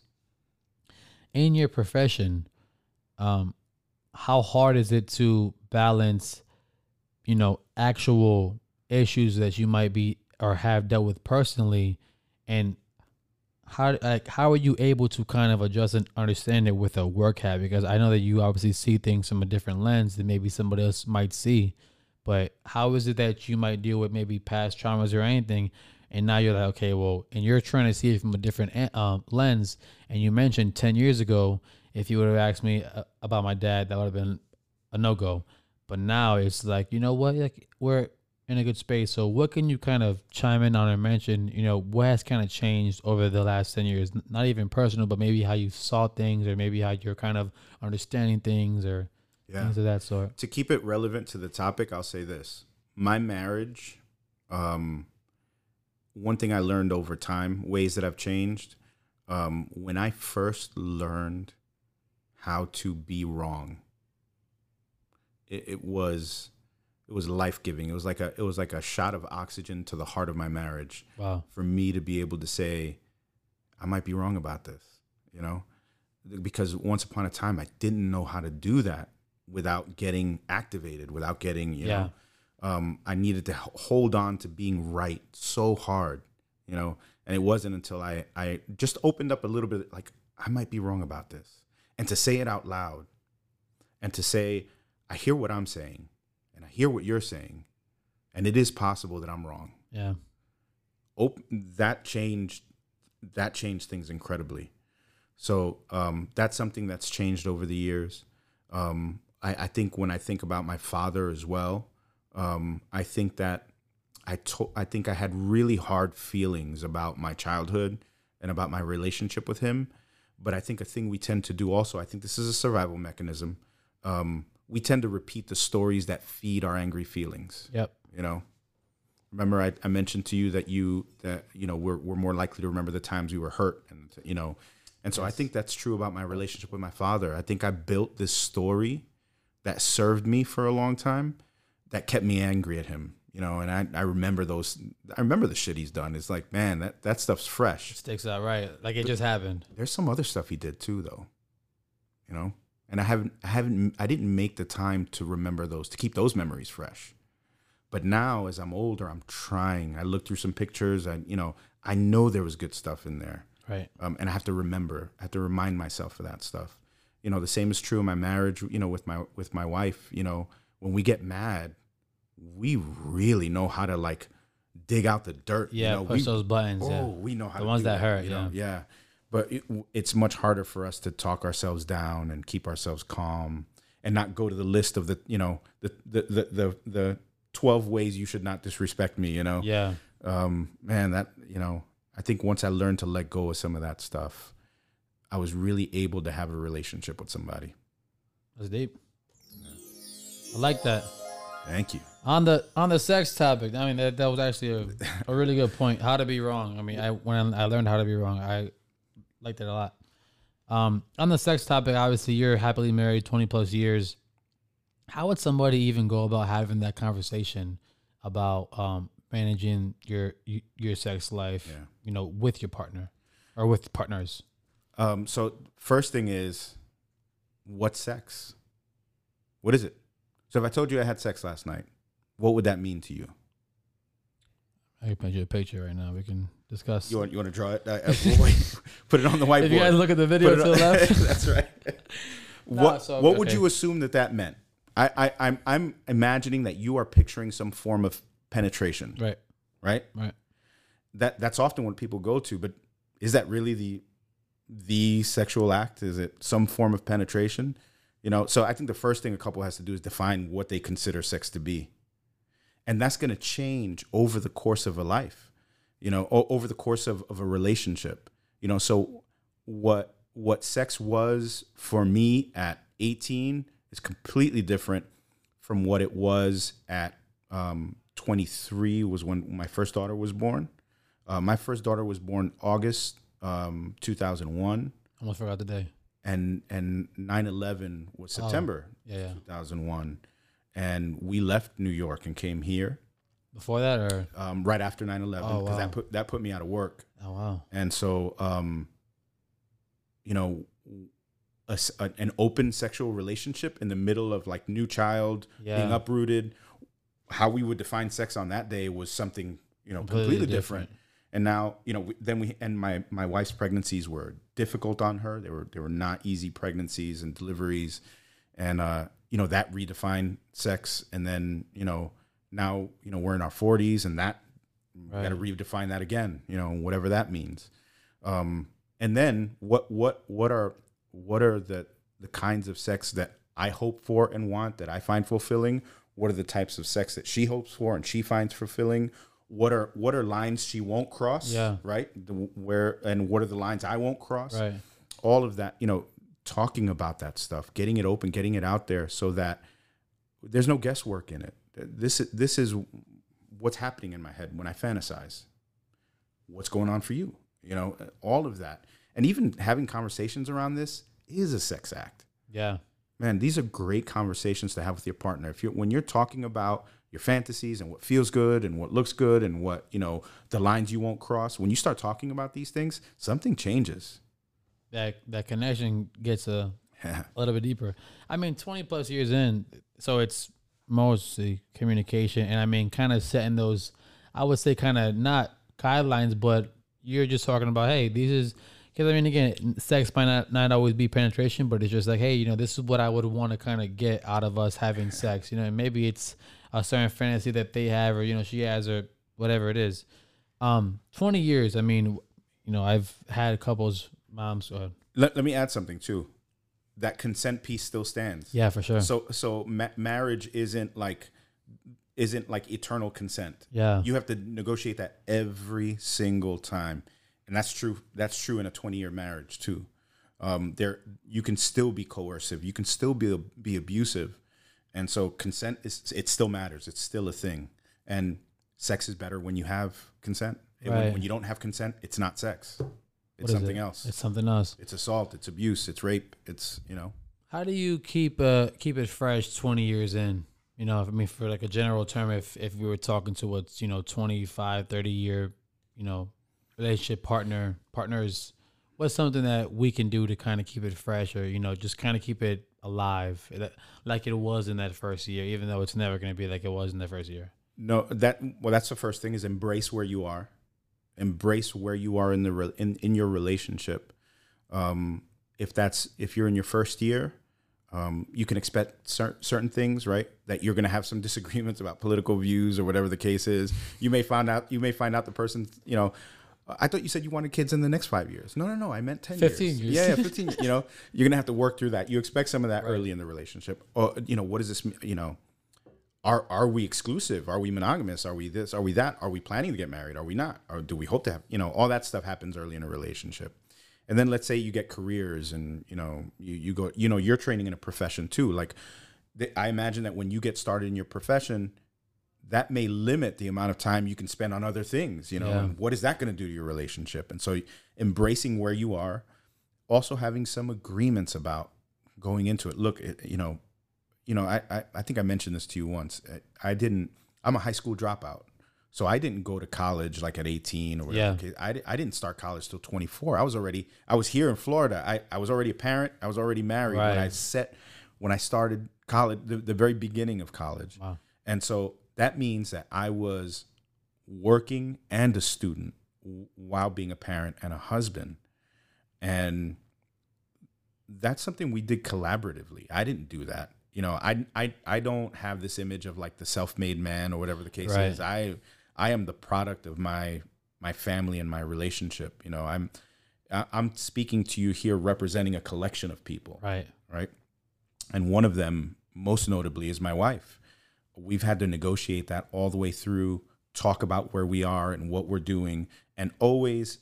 In your profession, um, how hard is it to balance, you know, actual issues that you might be or have dealt with personally, and how like how are you able to kind of adjust and understand it with a work hat? Because I know that you obviously see things from a different lens than maybe somebody else might see. But how is it that you might deal with maybe past traumas or anything, and now you're like, okay, well, and you're trying to see it from a different eh, um, lens. And you mentioned ten years ago, if you would have asked me uh, about my dad, that would have been a no go. But now it's like, you know what, like we're in a good space. So what can you kind of chime in on and mention? You know, what has kind of changed over the last ten years? Not even personal, but maybe how you saw things, or maybe how you're kind of understanding things, or Yeah. things of that sort. to keep it relevant to the topic, I'll say this: my marriage. Um, one thing I learned over time, ways that I've changed. Um, when I first learned how to be wrong, it, it was it was life giving. It was like a it was like a shot of oxygen to the heart of my marriage Wow. for me to be able to say, I might be wrong about this, you know, because once upon a time I didn't know how to do that without getting activated, without getting, you Yeah. know, um, I needed to hold on to being right so hard, you know, and it wasn't until I, I just opened up a little bit, like I might be wrong about this, and to say it out loud, and to say, I hear what I'm saying, hear what you're saying, and it is possible that I'm wrong Yeah. op- that changed that changed things incredibly. So um, that's something that's changed over the years. Um, I, I think when I think about my father as well, um, I think that I to- I think I had really hard feelings about my childhood and about my relationship with him. But I think a thing we tend to do also, I think this is a survival mechanism. Um, we tend to repeat the stories that feed our angry feelings. Yep. You know, remember I, I mentioned to you that you that you know we're we're more likely to remember the times we were hurt, and you know, and so I think that's true about my relationship with my father. I think I built this story that served me for a long time, that kept me angry at him. You know, and I, I remember those. I remember the shit he's done. It's like, man, that, that stuff's fresh. Sticks out right. Like it just happened. There's some other stuff he did too, though. You know, and I haven't, I haven't, I didn't make the time to remember those, to keep those memories fresh. But now, as I'm older, I'm trying. I look through some pictures, and you know, I know there was good stuff in there, Right. um, and I have to remember. I have to remind myself of that stuff. You know, the same is true in my marriage. You know, with my with my wife. You know, when we get mad, we really know how to like dig out the dirt. Yeah. you know, push we, those buttons. Oh, yeah. we know how The to ones do that hurt, You know? yeah. yeah. But it, it's much harder for us to talk ourselves down and keep ourselves calm and not go to the list of the you know the the the the, the twelve ways you should not disrespect me. You know. Yeah. Um, man, that you know, I think once I learned to let go of some of that stuff, I was really able to have a relationship with somebody. That's deep. I like that. Thank you. On the on the sex topic, I mean that, that was actually a, a really good point. How to be wrong. I mean, I when I learned how to be wrong, I liked it a lot. Um, on the sex topic, obviously you're happily married, twenty plus years. How would somebody even go about having that conversation about um, managing your your sex life? Yeah. You know, with your partner or with partners. Um, so first thing is, what sex? What is it? So if I told you I had sex last night, what would that mean to you? I can paint you a picture right now. We can discuss. You want you want to draw it? Uh, uh, put it on the whiteboard. if you guys look at the video to the left, That's right. No, what all what would you assume that that meant? I, I I'm I'm imagining that you are picturing some form of penetration, right, right? right. That that's often what people go to, but is that really the the sexual act? Is it some form of penetration? You know, so I think the first thing a couple has to do is define what they consider sex to be. And that's going to change over the course of a life, you know, o- over the course of, of a relationship. You know, so what what sex was for me at 18 is completely different from what it was at um, 23 was when my first daughter was born. Uh, my first daughter was born August um, 2001 Almost forgot the day. and and 9/11 was September Yeah, yeah. 2001 and we left New York and came here Before that, or um, right after 9/11 because Oh, wow. that put that put me out of work oh wow, and so um, you know a a an open sexual relationship in the middle of like new child Yeah. being uprooted how we would define sex on that day was something you know Completely completely, different. different. and now you know we, then we and my my wife's pregnancies were difficult on her they were they were not easy pregnancies and deliveries and uh you know that redefined sex and then you know now you know we're in our 40s and that we got to redefine that again you know whatever that means um and then what what what are what are the the kinds of sex that I hope for and want that I find fulfilling what are the types of sex that she hopes for and she finds fulfilling what are what are lines she won't cross Yeah. right the, where and what are the lines I won't cross right? all of that, you know, talking about that stuff, getting it open, getting it out there so that there's no guesswork in it. This is this is what's happening in my head when I fantasize. What's going on for you? You know, all of that. And even having conversations around this is a sex act. Yeah, Man, these are great conversations to have with your partner. If you're when you're talking about your fantasies and what feels good and what looks good and what, you know, the lines you won't cross, when you start talking about these things, something changes. that that connection gets a a little bit deeper. I mean, twenty plus years in, so it's mostly communication, and I mean, kind of setting those. I would say, kind of not guidelines, but you're just talking about, hey, these is because I mean, again, sex might not not always be penetration, but it's just like, hey, you know, this is what I would want to kind of get out of us having sex, you know, and maybe it's a certain fantasy that they have, or you know, she has, or whatever it is. Um, twenty years. I mean, you know, I've had couples, moms. Let, let me add something too. That consent piece still stands. yeah, for sure. So so ma- marriage isn't like isn't like eternal consent. Yeah. You have to negotiate that every single time. And that's true. That's true in a 20 year marriage too. Um, there, you can still be coercive. You can still be be abusive, and so consent is it still matters. It's still a thing, and sex is better when you have consent. And when, Right. when you don't have consent, it's not sex. It's something it? else. It's something else. It's assault. It's abuse. It's rape. It's you know. How do you keep uh keep it fresh 20 years in? You know, I mean for like a general term if if we were talking to what's, you know, 25, 30 year, you know, relationship partner partners, what's something that we can do to kind of keep it fresh or, you know, just kind of keep it alive like it was in that first year even though it's never going to be like it was in the first year. No, that well, that's the first thing is embrace where you are, embrace where you are in the re- in in your relationship. Um, if that's if you're in your first year, um, you can expect cer- certain things, right? That you're going to have some disagreements about political views or whatever the case is. You may find out you may find out the person, you know. I thought you said you wanted kids in the next five years. No, no, no. I meant ten 15 years. Yeah, yeah, fifteen. you know, you're gonna have to work through that. You expect some of that early in the relationship. Or you know, what does this? You know, are are we exclusive? Are we monogamous? Are we this? Are we that? Are we planning to get married? Are we not? Or do we hope to have? You know, all that stuff happens early in a relationship. And then let's say you get careers, and you know, you you go, you know, you're training in a profession too. Like, the, I imagine that when you get started in your profession, that may limit the amount of time you can spend on other things. You know, Yeah. and what is that going to do to your relationship? And so, embracing where you are, also having some agreements about going into it. Look, it, you know, you know, I, I, I think I mentioned this to you once. I- I didn't, I'm a high school dropout. So I didn't go to college like at 18 or whatever. Yeah. I, I didn't start college till 24. I was already, I was here in Florida. I, I was already a parent. I was already married when I set, when I started college, the, the very beginning of college. Wow. And so that means that I was working and a student while being a parent and a husband. And that's something we did collaboratively. I didn't do that. You know, I I I don't have this image of like the self-made man or whatever the case Right. is. I I am the product of my my family and my relationship. You know, I'm I'm speaking to you here representing a collection of people Right. right? And one of them, most notably, is my wife. We've had to negotiate that all the way through, talk about where we are and what we're doing, and always,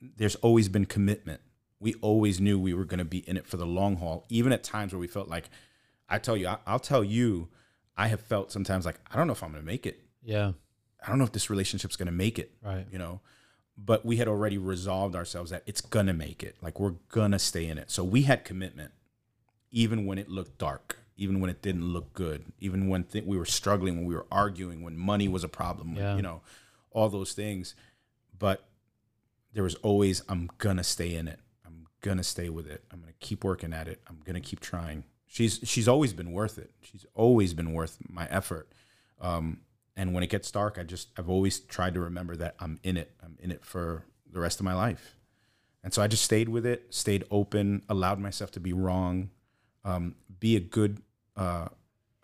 there's always been commitment. We always knew we were going to be in it for the long haul, even at times where we felt like, I tell you, I, I'll tell you, I have felt sometimes like, I don't know if I'm going to make it. Yeah. I don't know if this relationship's going to make it Right. you know but we had already resolved ourselves that it's gonna make it like we're gonna stay in it so we had commitment even when it looked dark even when it didn't look good even when th- we were struggling when we were arguing when money was a problem when, Yeah. you know all those things but there was always i'm gonna stay in it i'm gonna stay with it i'm gonna keep working at it i'm gonna keep trying she's she's always been worth it she's always been worth my effort um, and when it gets dark, I just I've always tried to remember that I'm in it. I'm in it for the rest of my life. And so I just stayed with it, stayed open, allowed myself to be wrong, um, be a good uh,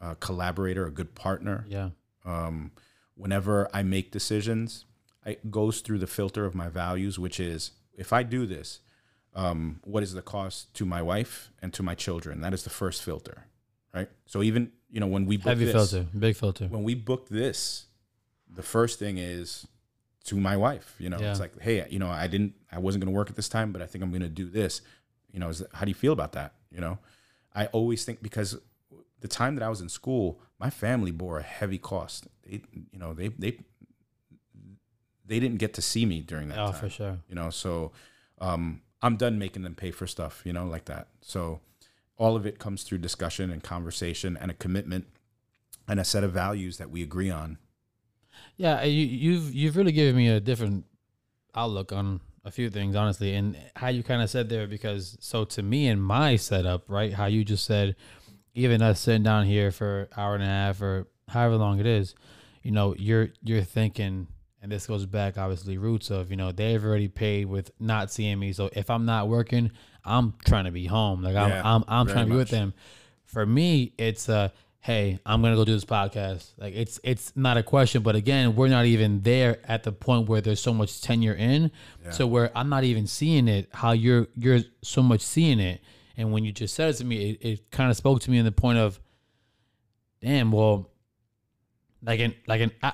uh, collaborator, a good partner. Yeah. Um, whenever I make decisions, it goes through the filter of my values, which is if I do this, um, what is the cost to my wife and to my children? That is the first filter, right? So even you know when we book Heavy this, filter. Big filter. when we booked this, the first thing is to my wife. You know, Yeah. it's like, hey, you know, I didn't, I wasn't going to work at this time, but I think I'm going to do this. You know, is that, how do you feel about that? You know, I always think because the time that I was in school, my family bore a heavy cost. They, you know, they they they didn't get to see me during that Oh, time for sure. you know so um, i'm done making them pay for stuff you know like that so all of it comes through discussion and conversation and a commitment and a set of values that we agree on Yeah, uh, you, you've you've really given me a different outlook on a few things, honestly, and how you kind of said there. Because so to me in my setup, right, how you just said, even us sitting down here for hour and a half or however long it is, you know, you're you're thinking, and this goes back obviously roots of you know they've already paid with not seeing me. So if I'm not working, I'm trying to be home. Like I'm Yeah, I'm, I'm trying to be with them. For me, it's uh hey, I'm gonna go do this podcast. Like it's it's not a question, but again, we're not even there at the point where there's so much tenure in. So where I'm not even seeing it, how you're you're so much seeing it. And when you just said it to me, it, it kind of spoke to me in the point of, damn, well, like an like an uh,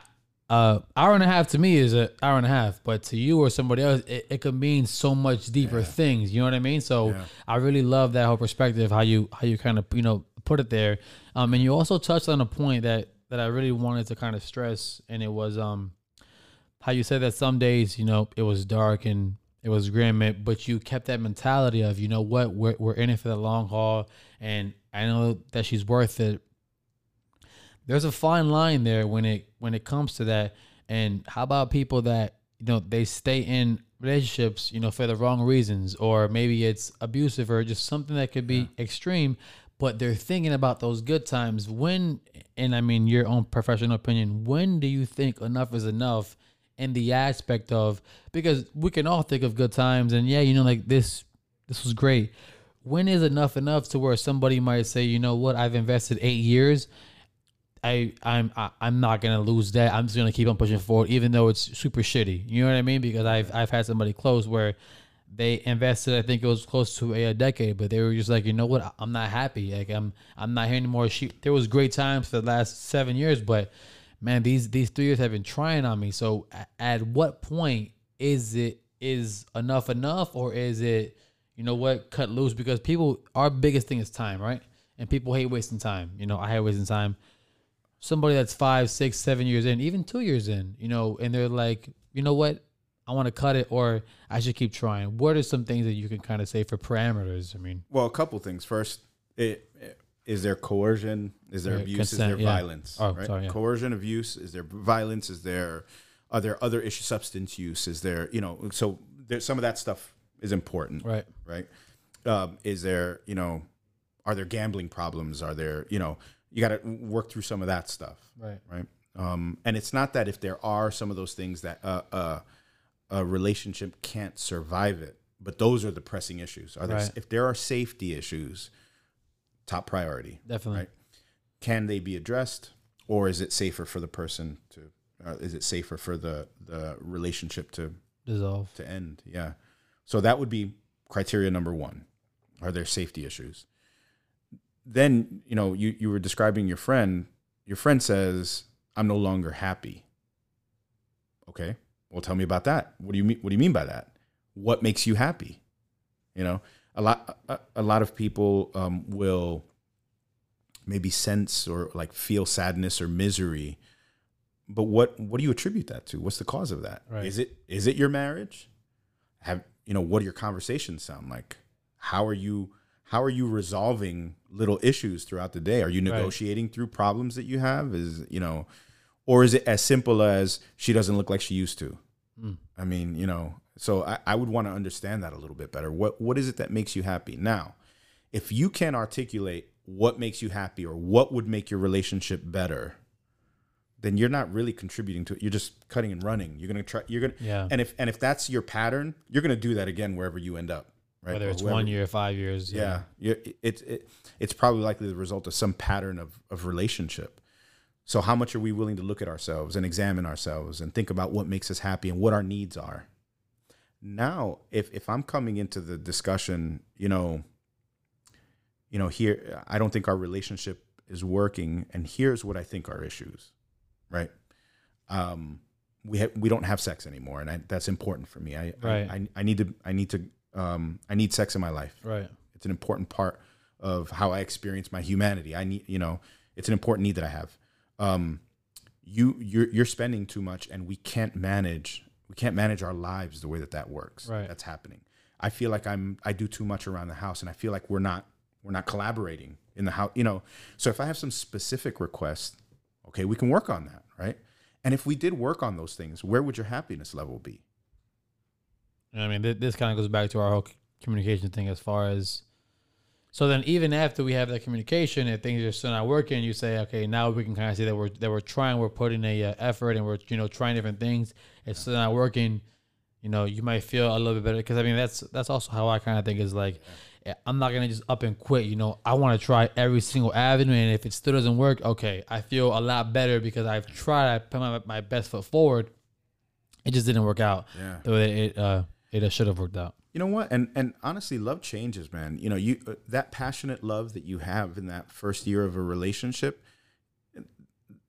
uh hour and a half to me is an hour and a half, but to you or somebody else, it, it could mean so much deeper things. You know what I mean? So Yeah. I really love that whole perspective, how you how you kind of you know put it there. Um, and you also touched on a point that that I really wanted to kind of stress, and it was um how you said that some days you know it was dark and it was grim, but you kept that mentality of you know what we're we're in it for the long haul, and I know that she's worth it. There's a fine line there when it when it comes to that. And how about people that you know they stay in relationships, you know, for the wrong reasons, or maybe it's abusive or just something that could be extreme, but they're thinking about those good times. When, and I mean your own professional opinion, when do you think enough is enough? In the aspect of because we can all think of good times, and yeah, you know, like this, this was great. When is enough enough to where somebody might say, you know what, I've invested eight years, I I'm I, I'm not gonna lose that. I'm just gonna keep on pushing forward, even though it's super shitty. You know what I mean? Because I've I've had somebody close where they invested. I think it was close to a, a decade, but they were just like, you know what? I'm not happy. Like I'm I'm not here anymore. She there was great times for the last seven years, but man, these these three years have been trying on me. So at what point is it is enough enough, or is it you know what cut loose? Because people, our biggest thing is time, right? And people hate wasting time. You know, I hate wasting time somebody that's five, six, seven years in, even two years in, you know, and they're like, you know what, I want to cut it, or I should keep trying. What are some things that you can kind of say for parameters? I mean, Well, a couple things. First, it, is there coercion? Is there abuse? consent, is there yeah. violence? Oh, right? sorry, yeah. Coercion, abuse. Is there violence? Is there are there other issues? Substance use? Is there you know? So there's some of that stuff is important, right, right? Um, is there you know? Are there gambling problems? Are there you know? You got to work through some of that stuff right, right? Um, and it's not that if there are some of those things that uh, uh, a relationship can't survive it, but those are the pressing issues. Are there, Right. if there are safety issues, top priority, definitely, right? Can they be addressed, or is it safer for the person to? Uh, is it safer for the the relationship to dissolve, to end? Yeah. So that would be criteria number one. Are there safety issues? Then, you know, you, you were describing your friend. Your friend says, I'm no longer happy. Okay. Well, tell me about that. What do you mean? What do you mean by that? What makes you happy? You know, a lot, a, a lot of people um, will maybe sense or like feel sadness or misery. But what, what do you attribute that to? What's the cause of that? Right. Is it, is it your marriage? have you know what do your conversations sound like how are you how are you resolving little issues throughout the day? Are you Right. negotiating through problems that you have? Is you know or is it as simple as she doesn't look like she used to? Mm. i mean you know so i, I would want to understand that a little bit better. What what is it that makes you happy? Now if you can articulate what makes you happy or what would make your relationship better then you're not really contributing to it. You're just cutting and running. You're gonna try you're gonna yeah. and if and if that's your pattern, you're to do that again wherever you end up, right? Whether Or it's whoever- one year, five years, yeah, yeah. It's it, it's probably likely the result of some pattern of of relationship. So how much are we willing to look at ourselves and examine ourselves and think about what makes us happy and what our needs are? Now, if if I'm coming into the discussion, you know, you know, here I don't think our relationship is working, and here's what I think are issues, right? Um, we ha- we don't have sex anymore, and I, that's important for me. I, Right. I I I need to I need to um I need sex in my life. right, It's an important part of how I experience my humanity. I need, you know, it's an important need that I have. Um, you you're you're spending too much, and we can't manage. We can't manage our lives the way that that works. Right. That's happening. I feel like I'm I do too much around the house, and I feel like we're not we're not collaborating in the house. You know, so if I have some specific requests, okay, we can work on that, right? And if we did work on those things, where would your happiness level be? I mean, Th- this kind of goes back to our whole communication thing as far as. So then, even after we have that communication, if things are still not working, you say, okay, now we can kind of see that we're that we're trying, we're putting a uh, effort, and we're you know trying different things. It's still not working. You know, you might feel a little bit better because I mean that's that's also how I kind of think is like, eh, I'm not gonna just up and quit. You know, I want to try every single avenue, and if it still doesn't work, okay, I feel a lot better because I've tried, I put my, my best foot forward. It just didn't work out Yeah. the way it uh it should have worked out. You know what? And and honestly, love changes, man. You know, you uh, that passionate love that you have in that first year of a relationship,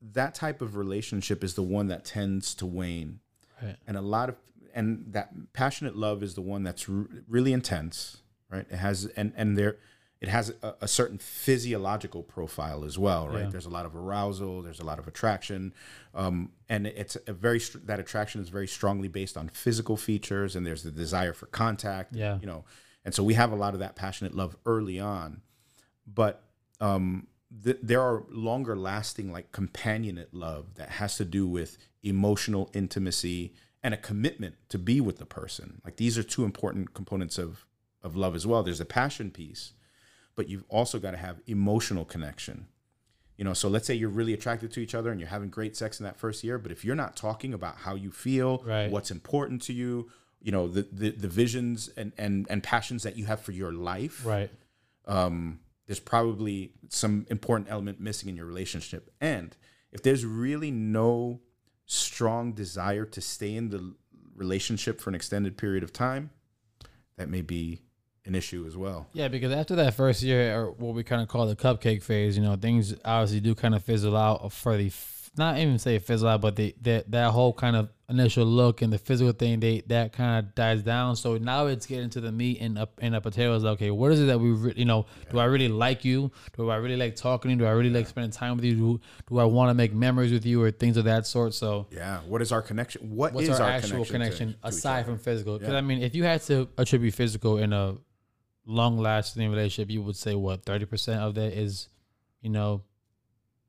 that type of relationship is the one that tends to wane Right. and a lot of and that passionate love is the one that's r- really intense right it has and and there it has a, a certain physiological profile as well right Yeah. there's a lot of arousal there's a lot of attraction um, and it's a very str- that attraction is very strongly based on physical features and there's the desire for contact Yeah. you know and so we have a lot of that passionate love early on but um, th- there are longer lasting like companionate love that has to do with emotional intimacy and a commitment to be with the person like these are two important components of of love as well there's a passion piece but you've also got to have emotional connection you know so let's say you're really attracted to each other and you're having great sex in that first year but if you're not talking about how you feel Right. what's important to you you know the, the the visions and and and passions that you have for your life Right. um, there's probably some important element missing in your relationship. And if there's really no strong desire to stay in the relationship for an extended period of time, that may be an issue as well. Yeah, because after that first year, or what we kind of call the cupcake phase, you know, things obviously do kind of fizzle out for the, not even say fizzle out, but the, that that whole kind of initial look and the physical thing, they that kind of dies down. So now it's getting to the meat and up and the potatoes. Okay, what is it that we, re- you know, do I really like you? Do I really like talking? Do I really like spending time with you? Do, do I want to make memories with you or things of that sort? So Yeah. What is our connection? What what's is our, our, actual connection, connection, to- to aside from physical? Because Yeah. I mean, if you had to attribute physical in a long lasting relationship, you would say what thirty percent of that is, you know,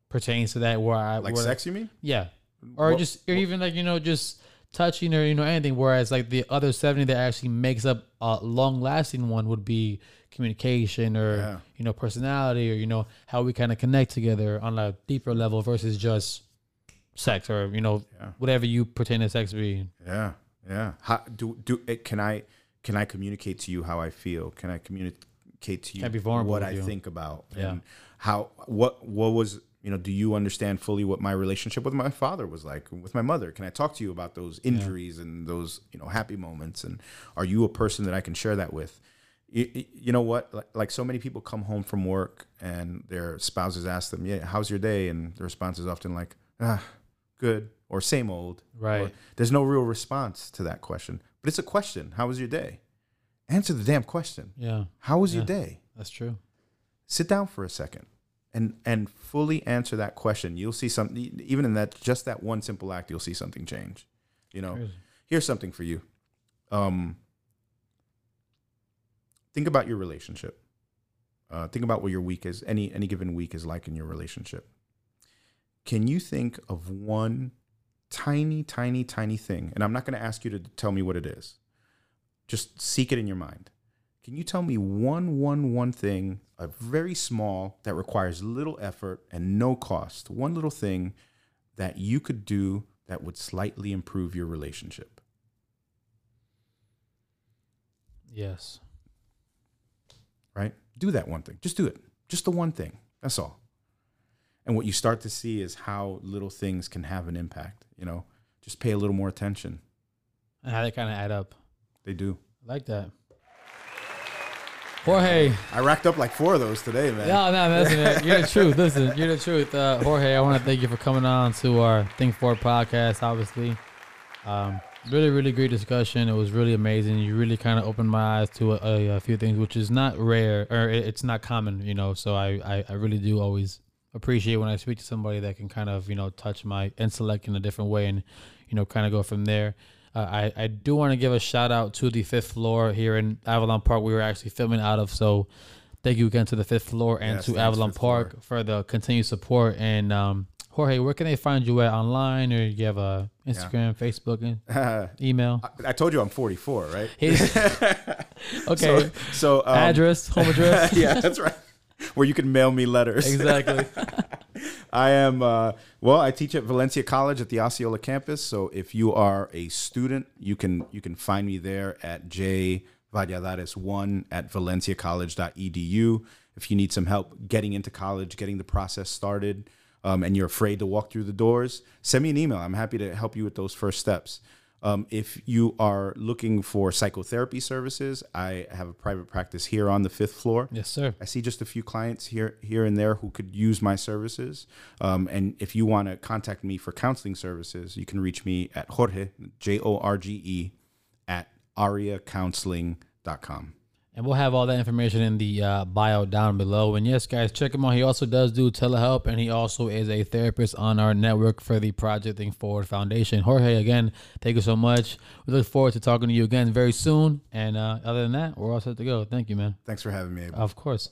pertains to that. Where I like where- sex? You mean? yeah, or What- just or even like you know just touching or you know anything. Whereas like the other seventy that actually makes up a long lasting one would be communication or Yeah. you know personality or you know how we kind of connect together on a deeper level versus just sex or you know Yeah. whatever you pertain to sex being. Yeah, yeah. How do do it? Can I can I communicate to you how I feel? Can I communicate to you be vulnerable what I you? think about? Yeah. And how what what was you know? Do you understand fully what my relationship with my father was like? With my mother? Can I talk to you about those injuries and those you know happy moments? And are you a person that I can share that with? You, you know what? Like, like so many people come home from work and their spouses ask them, "Yeah, how's your day?" And the response is often like, "Ah, good," or "Same old." Right. Or- there's no real response to that question, but it's a question. How was your day? Answer the damn question. Yeah, How was your day? that's true. Sit down for a second and and fully answer that question. You'll see something even in that just that one simple act, you'll see something change. You know. Crazy. Here's something for you. Um think about your relationship. Uh, think about what your week is any any given week is like in your relationship. Can you think of one tiny, tiny, tiny thing? And I'm not going to ask you to tell me what it is. Just seek it in your mind. Can you tell me one, one, one thing, a very small that requires little effort and no cost? One little thing that you could do that would slightly improve your relationship. Yes. right? Do that one thing. Just do it. Just the one thing. That's all. And what you start to see is how little things can have an impact. You know, just pay a little more attention. And how they kind of add up. They do. I like that. Jorge. I racked up like four of those today, man. No, no, listen, man, you're the truth. Listen, you're the truth. Uh, Jorge, I want to thank you for coming on to our Think Forward podcast, obviously. Um, really, really great discussion. It was really amazing. You really kind of opened my eyes to a, a, a few things, which is not rare or it, it's not common, you know. So I, I, I really do always appreciate when I speak to somebody that can kind of, you know, touch my intellect in a different way and, you know, kind of go from there. Uh, I, I do want to give a shout out to the fifth floor here in Avalon Park. We were actually filming out of. So thank you again to the fifth floor and Yes, to Avalon Park Floor. for the continued support. And um, Jorge, where can they find you at online or you have a Instagram, Facebook, and I, email? I told you I'm 44, right? Okay. So, so um, address, home address. yeah, that's right. Where you can mail me letters. exactly. I am, uh, well, I teach at Valencia College at the Osceola campus. So if you are a student, you can you can find me there at J Valladares1 at valenciacollege.edu. If you need some help getting into college, getting the process started, um, and you're afraid to walk through the doors, send me an email. I'm happy to help you with those first steps. Um, if you are looking for psychotherapy services, I have a private practice here on the fifth floor. Yes, sir. I see just a few clients here, here and there who could use my services. Um, and if you want to contact me for counseling services, you can reach me at Jorge, J O R G E, at ariacounseling.com. And we'll have all that information in the uh, bio down below. And yes, guys, check him out. He also does do telehealth, and he also is a therapist on our network for the Projecting Forward Foundation. Jorge, again, thank you so much. We look forward to talking to you again very soon. And uh, other than that, we're all set to go. Thank you, man. Thanks for having me. Abel. Of course.